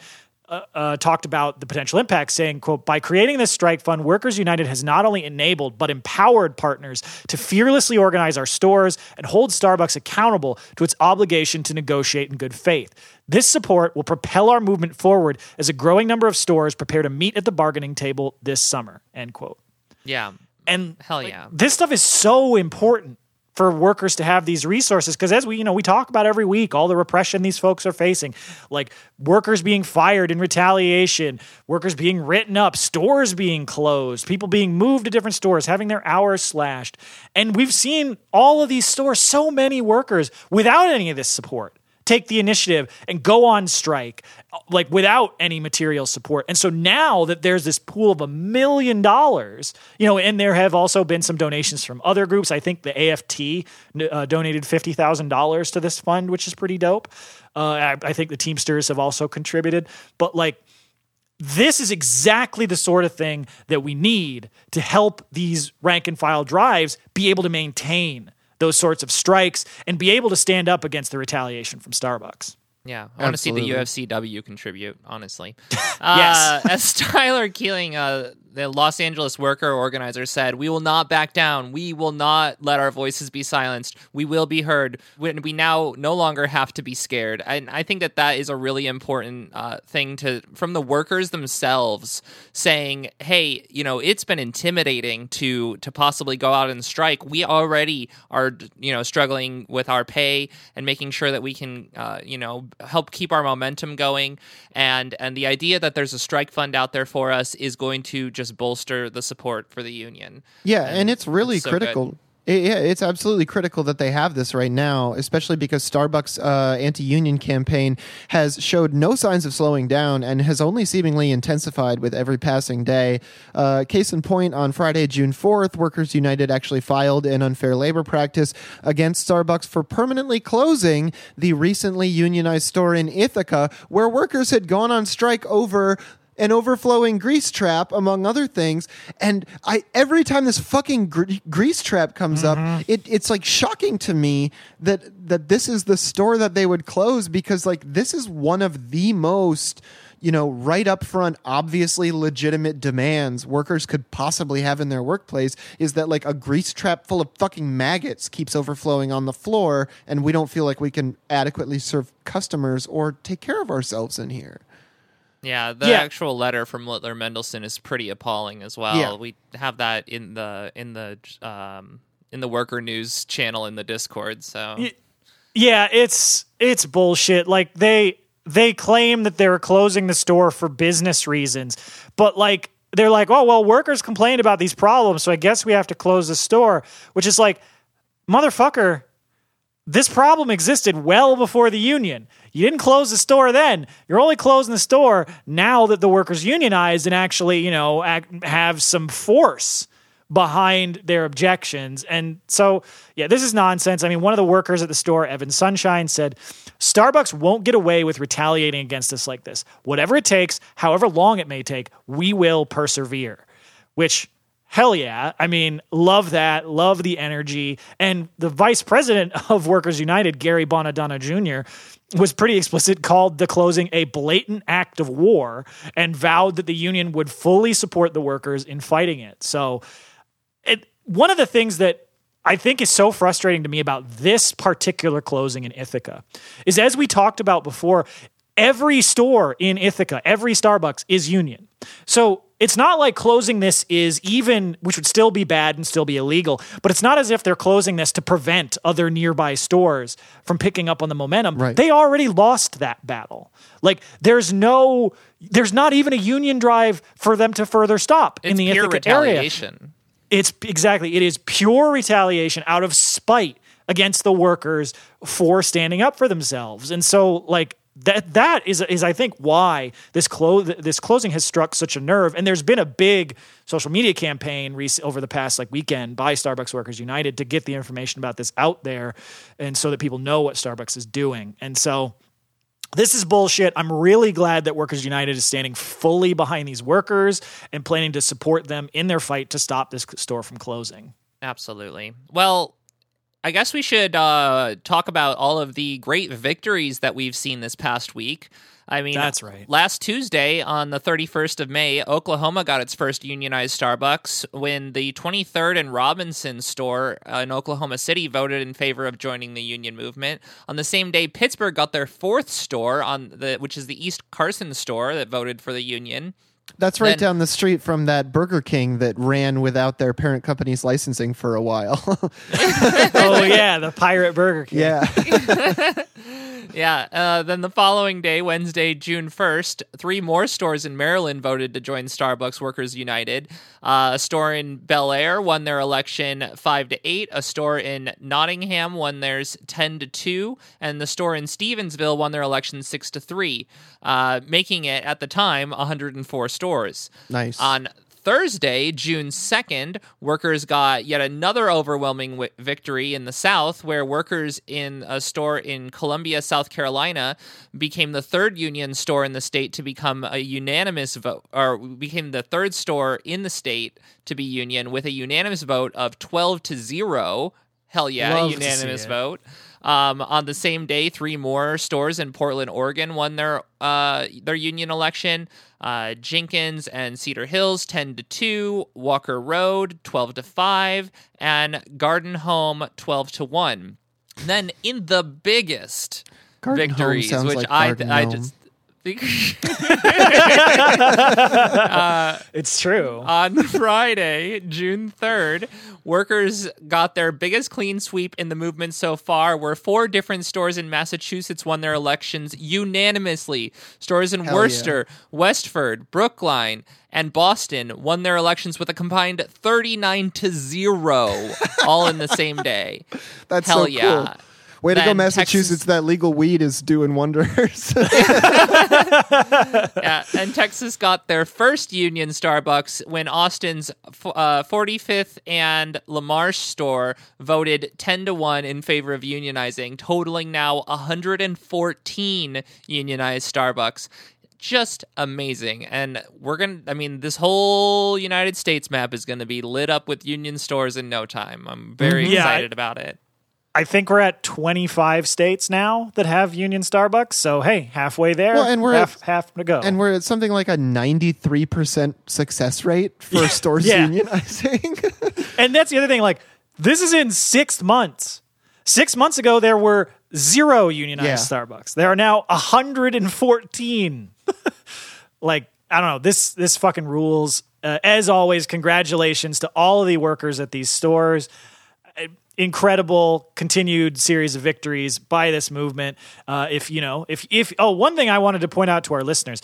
Uh, uh, talked about the potential impact, saying, "quote By creating this strike fund, Workers United has not only enabled but empowered partners to fearlessly organize our stores and hold Starbucks accountable to its obligation to negotiate in good faith. This support will propel our movement forward as a growing number of stores prepare to meet at the bargaining table this summer." End quote. Yeah. And Hell like, yeah. this stuff is so important for workers to have these resources because as we you know we talk about every week all the repression these folks are facing like workers being fired in retaliation workers being written up stores being closed people being moved to different stores having their hours slashed and we've seen all of these stores so many workers without any of this support take the initiative and go on strike like without any material support. And so now that there's this pool of a million dollars, you know, and there have also been some donations from other groups. I think the AFT uh, donated $50,000 to this fund, which is pretty dope. Uh, I, I think the Teamsters have also contributed, but like this is exactly the sort of thing that we need to help these rank and file drives be able to maintain those sorts of strikes and be able to stand up against the retaliation from Starbucks. Yeah, I want to see the UFCW contribute. Honestly, *laughs* uh, as Tyler Keeling uh, the Los Angeles worker organizer said, "We will not back down. We will not let our voices be silenced. We will be heard. We, now no longer have to be scared." And I think that that is a really important uh, thing to from the workers themselves saying, "Hey, you know, it's been intimidating to to possibly go out and strike. We already are, you know, struggling with our pay and making sure that we can, uh, you know, help keep our momentum going. And and the idea that there's a strike fund out there for us is going to just bolster the support for the union. Yeah, and, it's really so critical. good. Yeah, it's absolutely critical that they have this right now, especially because Starbucks' uh, anti-union campaign has showed no signs of slowing down and has only seemingly intensified with every passing day. Uh, case in point, on Friday, June fourth, Workers United actually filed an unfair labor practice against Starbucks for permanently closing the recently unionized store in Ithaca, where workers had gone on strike over an overflowing grease trap among other things. And i every time this fucking gr- grease trap comes up mm-hmm. it, it's like shocking to me that that this is the store that they would close because like this is one of the most you know right up front obviously legitimate demands workers could possibly have in their workplace is that like a grease trap full of fucking maggots keeps overflowing on the floor and we don't feel like we can adequately serve customers or take care of ourselves in here Yeah, the Yeah. actual letter from Littler Mendelson is pretty appalling as well. Yeah. We have that in the in the um in the worker news channel in the Discord. So Yeah, it's it's bullshit. Like they they claim that they're closing the store for business reasons, but like they're like, "Oh, well, workers complained about these problems, so I guess we have to close the store." Which is like, motherfucker, this problem existed well before the union. You didn't close the store then. You're only closing the store now that the workers unionized and actually, you know, act, have some force behind their objections. And so, yeah, this is nonsense. I mean, one of the workers at the store, Evan Sunshine, said Starbucks won't get away with retaliating against us like this. Whatever it takes, however long it may take, we will persevere. Which Hell yeah. I mean, love that. Love the energy. And the vice president *laughs* of Workers United, Gary Bonadonna Jr., was pretty explicit, called the closing a blatant act of war and vowed that the union would fully support the workers in fighting it. So, it, one of the things that I think is so frustrating to me about this particular closing in Ithaca is as we talked about before, every store in Ithaca, every Starbucks is union. So it's not like closing this is even, which would still be bad and still be illegal, but it's not as if they're closing this to prevent other nearby stores from picking up on the momentum. Right. They already lost that battle. Like there's no, there's not even a union drive for them to further stop it's in the pure Ithaca area. retaliation. It's exactly. It is pure retaliation out of spite against the workers for standing up for themselves. And so, like that, that is is I think why this clo- this closing has struck such a nerve. And there's been a big social media campaign rec- over the past like weekend by Starbucks Workers United to get the information about this out there, and so that people know what Starbucks is doing. And so. This is bullshit. I'm really glad that Workers United is standing fully behind these workers and planning to support them in their fight to stop this store from closing. Absolutely. Well, I guess we should uh, talk about all of the great victories that we've seen this past week. I mean, That's right. Last Tuesday, on the 31st of May, Oklahoma got its first unionized Starbucks when the 23rd and Robinson store uh, in Oklahoma City voted in favor of joining the union movement. On the same day, Pittsburgh got their fourth store on the which is the East Carson store that voted for the union. That's right Then- down the street from that Burger King that ran without their parent company's licensing for a while. *laughs* oh yeah, the Pirate Burger King. yeah. *laughs* Yeah. Uh, then the following day, Wednesday, June 1st, three more stores in Maryland voted to join Starbucks Workers United. Uh, a store in Bel Air won their election 5 to 8. A store in Nottingham won theirs 10 to 2. And the store in Stevensville won their election 6 to 3, uh, making it, at the time, 104 stores. Nice. On Thursday, June 2nd, workers got yet another overwhelming wi- victory in the South, where workers in a store in Columbia, South Carolina, became the third union store in the state to become a unanimous vote, or became the third store in the state to be union with a unanimous vote of 12 to 0. Hell yeah, Love unanimous it. Um, on the same day, three more stores in Portland, Oregon, won their uh, their union election. Uh, Jenkins and Cedar Hills, ten to two. Walker Road, twelve to five, and Garden Home, twelve to one. Then in the biggest Garden victories, which like I I just think *laughs* *laughs* uh, It's true. on Friday, June 3rd, workers got their biggest clean sweep in the movement so far, where four different stores in Massachusetts won their elections unanimously. Stores in Hell Worcester, Westford, Brookline, and Boston won their elections with a combined 39 to 0, all in the same day. *laughs* That's Hell so yeah. cool. Way to go, Massachusetts! Texas- That legal weed is doing wonders. *laughs* Yeah, and Texas got their first union Starbucks when Austin's f- uh, 45th and Lamar store voted 10 to 1 in favor of unionizing, totaling now 114 unionized Starbucks. Just amazing. And we're going to, I mean, this whole United States map is going to be lit up with union stores in no time. I'm very Yeah, I- excited about it. I think we're at 25 states now that have union Starbucks. So hey, halfway there. Well, and we're half, at- half to go. and we're at something like a ninety-three percent success rate for stores Yeah. unionizing. *laughs* And that's the other thing. Like, this is in six months. Six months ago, there were zero unionized Yeah. Starbucks. There are now 114. *laughs* like, I don't know. This this fucking rules. Uh, as always, congratulations to all of the workers at these stores. Incredible continued series of victories by this movement. Uh, if you know, if if oh, one thing I wanted to point out to our listeners.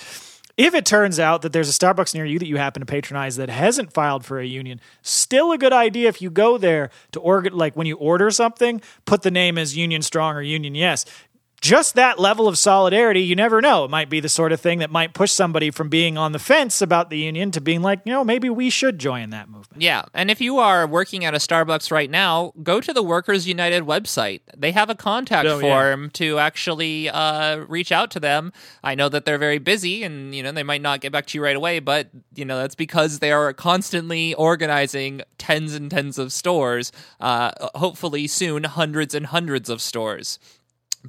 If it turns out that there's a Starbucks near you that you happen to patronize that hasn't filed for a union, still a good idea if you go there to organ like when you order something, put the name as Union Strong or Union Yes. Just that level of solidarity, you never know. It might be the sort of thing that might push somebody from being on the fence about the union to being like, you know, maybe we should join that movement. Yeah, and if you are working at a Starbucks right now, go to the Workers United website. They have a contact Oh, yeah. form to actually uh, reach out to them. I know that they're very busy, and you know they might not get back to you right away, but you know that's because they are constantly organizing tens and tens of stores. Uh, hopefully soon, hundreds and hundreds of stores.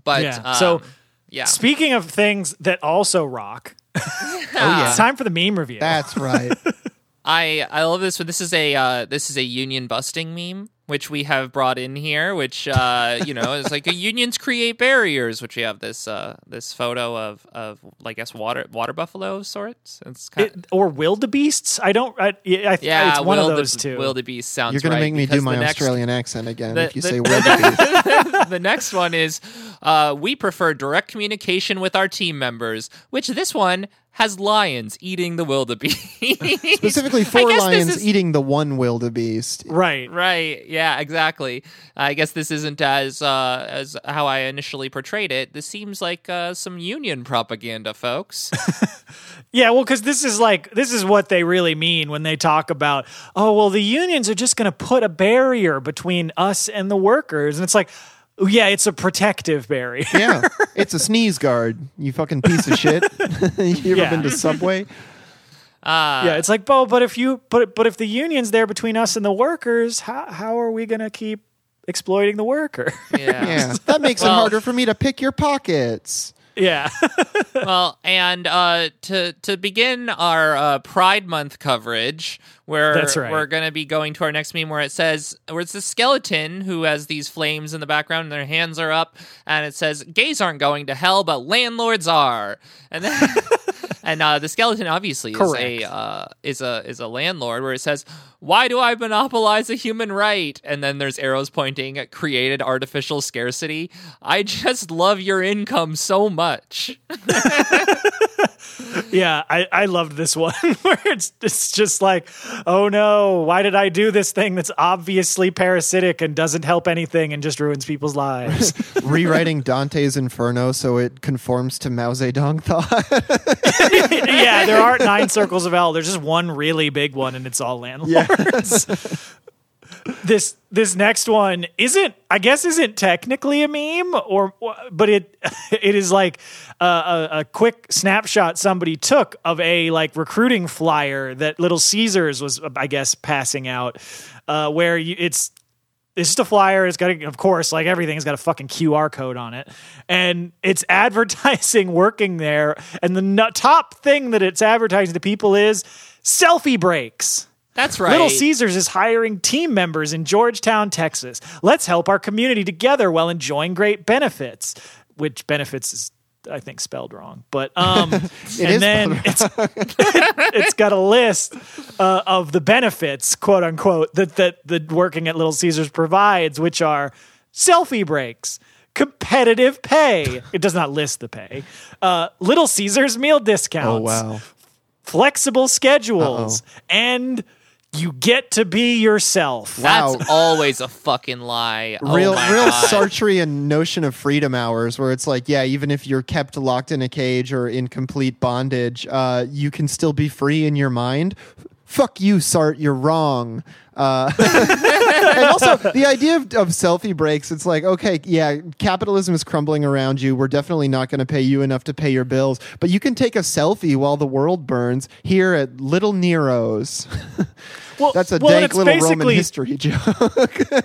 But Yeah. um, So, yeah, Speaking of things that also rock, *laughs* oh yeah, it's time for the meme review. that's right. *laughs* I I love this. one. This is a uh, this is a union busting meme, which we have brought in here. Which uh, you know is like a *laughs* unions create barriers. Which we have this uh, this photo of of I guess water water buffalo of sorts. It's kind It- or wildebeests? I don't. I, I, yeah, it's one of those two. Wildebeest sounds. You're gonna right, make me do my the next- Australian accent again the- if you the- say *laughs* wildebeest. the next one is uh, we prefer direct communication with our team members, which this one has lions eating the wildebeest. *laughs* Specifically, four lions is- eating the one wildebeest. right. Right. Yeah. Exactly. I guess this isn't as uh, as how I initially portrayed it. This seems like uh, some union propaganda, folks. *laughs* Yeah, well, because this is like this is what they really mean when they talk about, oh, well, the unions are just going to put a barrier between us and the workers, and it's like, yeah, it's a protective barrier. *laughs* Yeah, it's a sneeze guard. You fucking piece of shit. *laughs* you ever Yeah. been to Subway? Uh, yeah, it's like, well, but if you, but but if the union's there between us and the workers, how how are we going to keep exploiting the worker? yeah. Yeah, that makes it Well- harder for me to pick your pockets. Yeah, *laughs* well, and uh, to to begin our uh, Pride Month coverage, where That's right. we're going to be going to our next meme, where it says, where it's a skeleton who has these flames in the background, and their hands are up, and it says, "Gays aren't going to hell, but landlords are," and then. *laughs* And uh, the skeleton obviously is a uh, is a is a landlord where it says, "Why do I monopolize a human right?" And then there's arrows pointing at created artificial scarcity. I just love your income so much. *laughs* yeah. I I loved this one *laughs* where it's it's just like, oh no, why did I do this thing that's obviously parasitic and doesn't help anything and just ruins people's lives? *laughs* Rewriting Dante's Inferno so it conforms to Mao Zedong thought. *laughs* yeah, there aren't nine circles of hell. There's just one really big one, and it's all landlords. This this next one isn't, I guess, isn't technically a meme, or but it *laughs* it is like a, a, a quick snapshot somebody took of a like recruiting flyer that Little Caesars was, I guess, passing out, uh, where you, it's it's just a flyer. It's got, a, of course, like everything, it's got a fucking QR code on it, and it's *laughs* advertising working there. And the no- top thing that it's advertising to people is selfie breaks. That's right. Little Caesars is hiring team members in Georgetown, Texas. Let's help our community together while enjoying great benefits. Which benefits is, I think, spelled wrong. But um, *laughs* and then it's *laughs* it's got a list uh, of the benefits, quote unquote, that that the working at Little Caesars provides, which are selfie breaks. Competitive pay. It does not list the pay. Uh, Little Caesars meal discounts Oh wow. flexible schedules, and you get to be yourself. That's always a fucking lie. Oh real my real God. Sartrean notion of freedom hours where it's like yeah even if you're kept locked in a cage or in complete bondage uh, you can still be free in your mind fuck you Sartre you're wrong uh, *laughs* and also the idea of, of selfie breaks it's like okay yeah capitalism is crumbling around you we're definitely not going to pay you enough to pay your bills but you can take a selfie while the world burns here at little nero's *laughs* Well, that's a well, dank little roman history joke *laughs*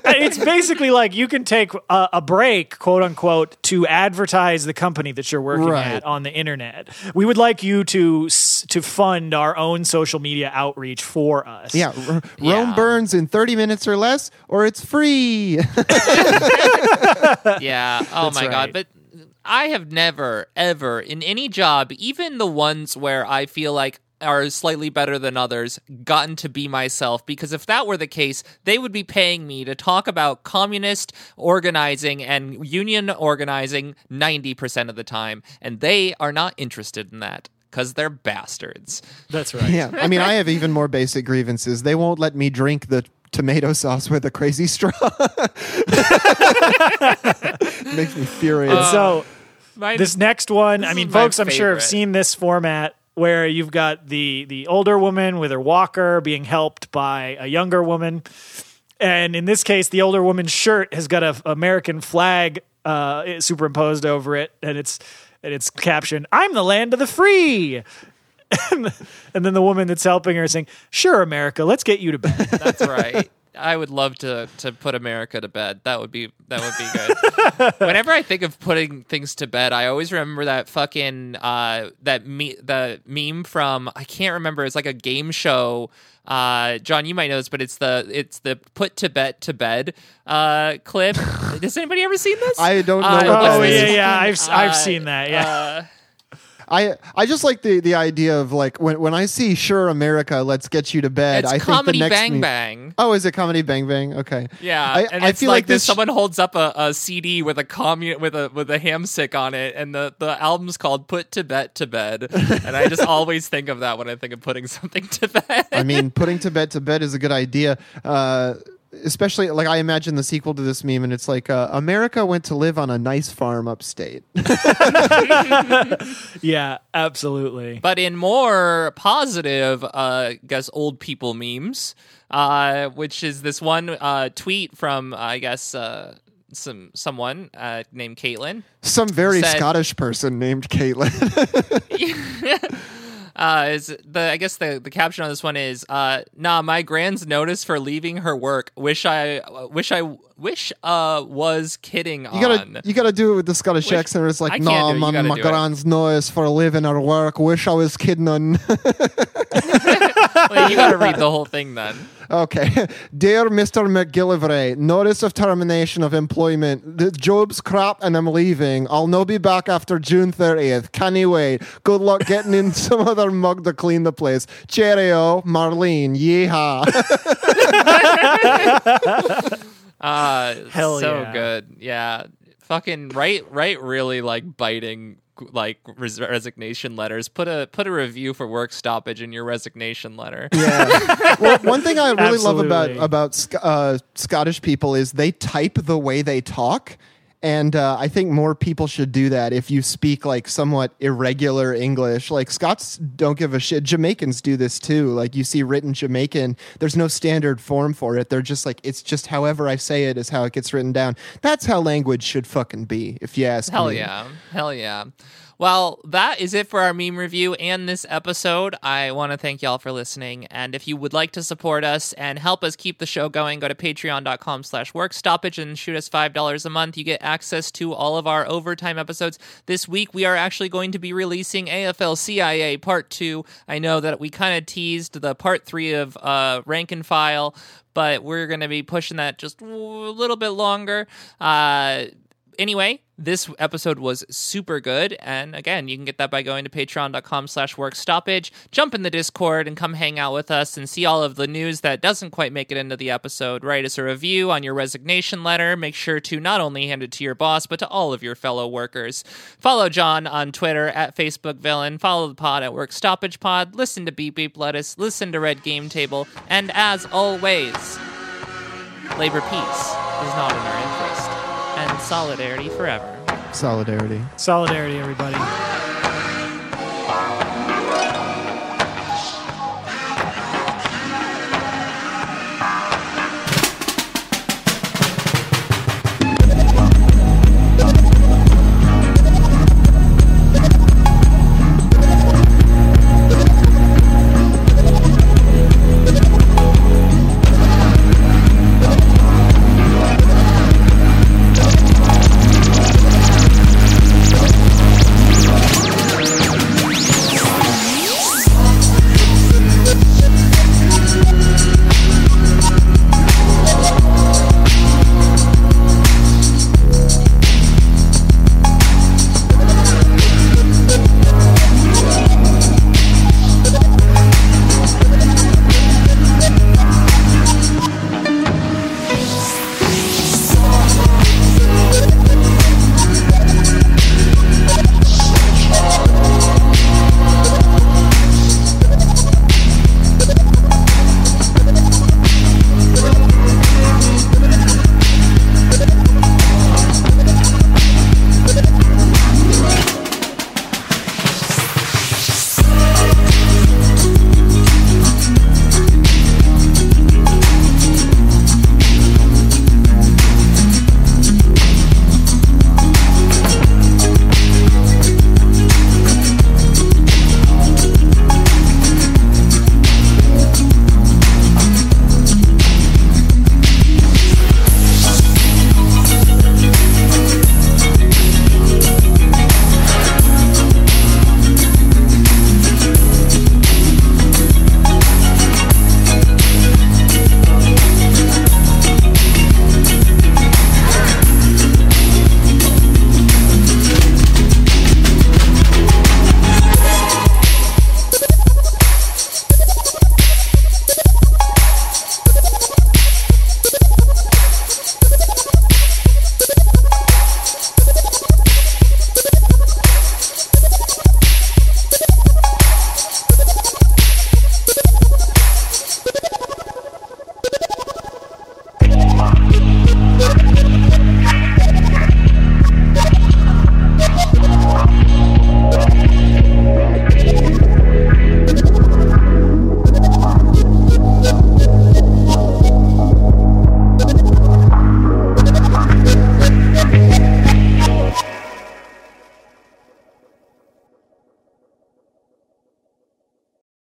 it's basically like you can take a, a break, quote unquote, to advertise the company that you're working Right. at on the internet. We would like you to to fund our own social media outreach for us. Yeah, R- Yeah. Rome burns in 30 minutes or less, or it's free. *laughs* Yeah. Oh That's my right. god. But I have never, ever, in any job, even the ones where I feel like are slightly better than others, gotten to be myself. Because if that were the case, they would be paying me to talk about communist organizing and union organizing 90% of the time. And they are not interested in that because they're bastards. that's right. yeah, I mean, I have even more basic grievances. They won't let me drink the tomato sauce with a crazy straw. *laughs* Makes me furious. And so My- this next one, I mean, folks, I'm sure have seen this format where you've got the the older woman with her walker being helped by a younger woman, and in this case, the older woman's shirt has got a American flag uh, superimposed over it, and it's and it's captioned "I'm the land of the free." *laughs* and then the woman that's helping her is saying, "Sure, America, let's get you to bed." That's right. I would love to to put America to bed. That would be that would be good. *laughs* Whenever I think of putting things to bed, I always remember that fucking uh that me the meme from I can't remember. It's like a game show. Uh, John, you might know this, but it's the it's the put to bed to bed uh clip. *laughs* Has anybody ever seen this? I don't know Uh, what it looks that oh yeah, yeah, I've I've Uh, seen that. Yeah. I I just like the, the idea of like when, when I see "Sure America, let's get you to bed." it's I comedy think the next bang me- bang. Oh, is it comedy Bang Bang? Okay. Yeah, I, and I it's feel like, like this. this. Someone holds up a, a CD with a commun with a with a ham stick on it, and the the album's called "Put Tibet to Bed," and I just *laughs* always think of that when I think of putting something to bed. I mean, putting Tibet to bed is a good idea. Uh, especially like I imagine the sequel to this meme, and it's like uh, America went to live on a nice farm upstate. *laughs* *laughs* yeah, absolutely. but in more positive, uh, I guess old people memes, uh, which is this one uh, tweet from I guess uh, some someone uh, named Caitlin. Some very Said- Scottish person named Caitlin. *laughs* uh, is the I guess the, the caption on this one is uh, nah my grand's notice for leaving her work wish I wish I wish uh was kidding You gotta, you gotta do it with the Scottish Which- accent. It's like, can't it, you man, my do grand's noise for leaving her work. Wish I was kidding on. *laughs* *laughs* Well, you gotta read the *laughs* whole thing then okay, *laughs* dear Mister McGillivray, notice of termination of employment. The job's crap, and I'm leaving. I'll no be back after June thirtieth. Can you wait? Good luck getting in *laughs* some other mug to clean the place. Cheerio, Marlene. Yeehaw. uh Hell so yeah. good yeah fucking right right really like biting like res- resignation letters put a put a review for work stoppage in your resignation letter Yeah. *laughs* well, one thing I really love about about uh, Scottish people is they type the way they talk. And uh, I think more people should do that if you speak like somewhat irregular English. Like Scots don't give a shit. Jamaicans do this too. Like you see written Jamaican, there's no standard form for it. They're just like, it's just however I say it is how it gets written down. That's how language should fucking be, if you ask Hell me. Hell yeah. Hell yeah. Well, that is it for our meme review and this episode. I want to thank y'all for listening. And if you would like to support us and help us keep the show going, go to patreon.com slash workstoppage and shoot us $5 a month. You get access to all of our overtime episodes. This week, we are actually going to be releasing AFL CIA Part 2. I know that we kind of teased the Part 3 of uh, Rank and File, but we're going to be pushing that just a little bit longer. Uh, anyway, this episode was super good. And again, you can get that by going to patreon.com slash work stoppage. Jump in the Discord and come hang out with us and see all of the news that doesn't quite make it into the episode. Write us a review on your resignation letter. Make sure to not only hand it to your boss, but to all of your fellow workers. Follow John on Twitter at Facebook Villain. Follow the pod at Work Stoppage Pod. Listen to Beep Beep Lettuce. Listen to Red Game Table. And as always, labor peace is not in our interest and solidarity forever. Solidarity. Solidarity, everybody.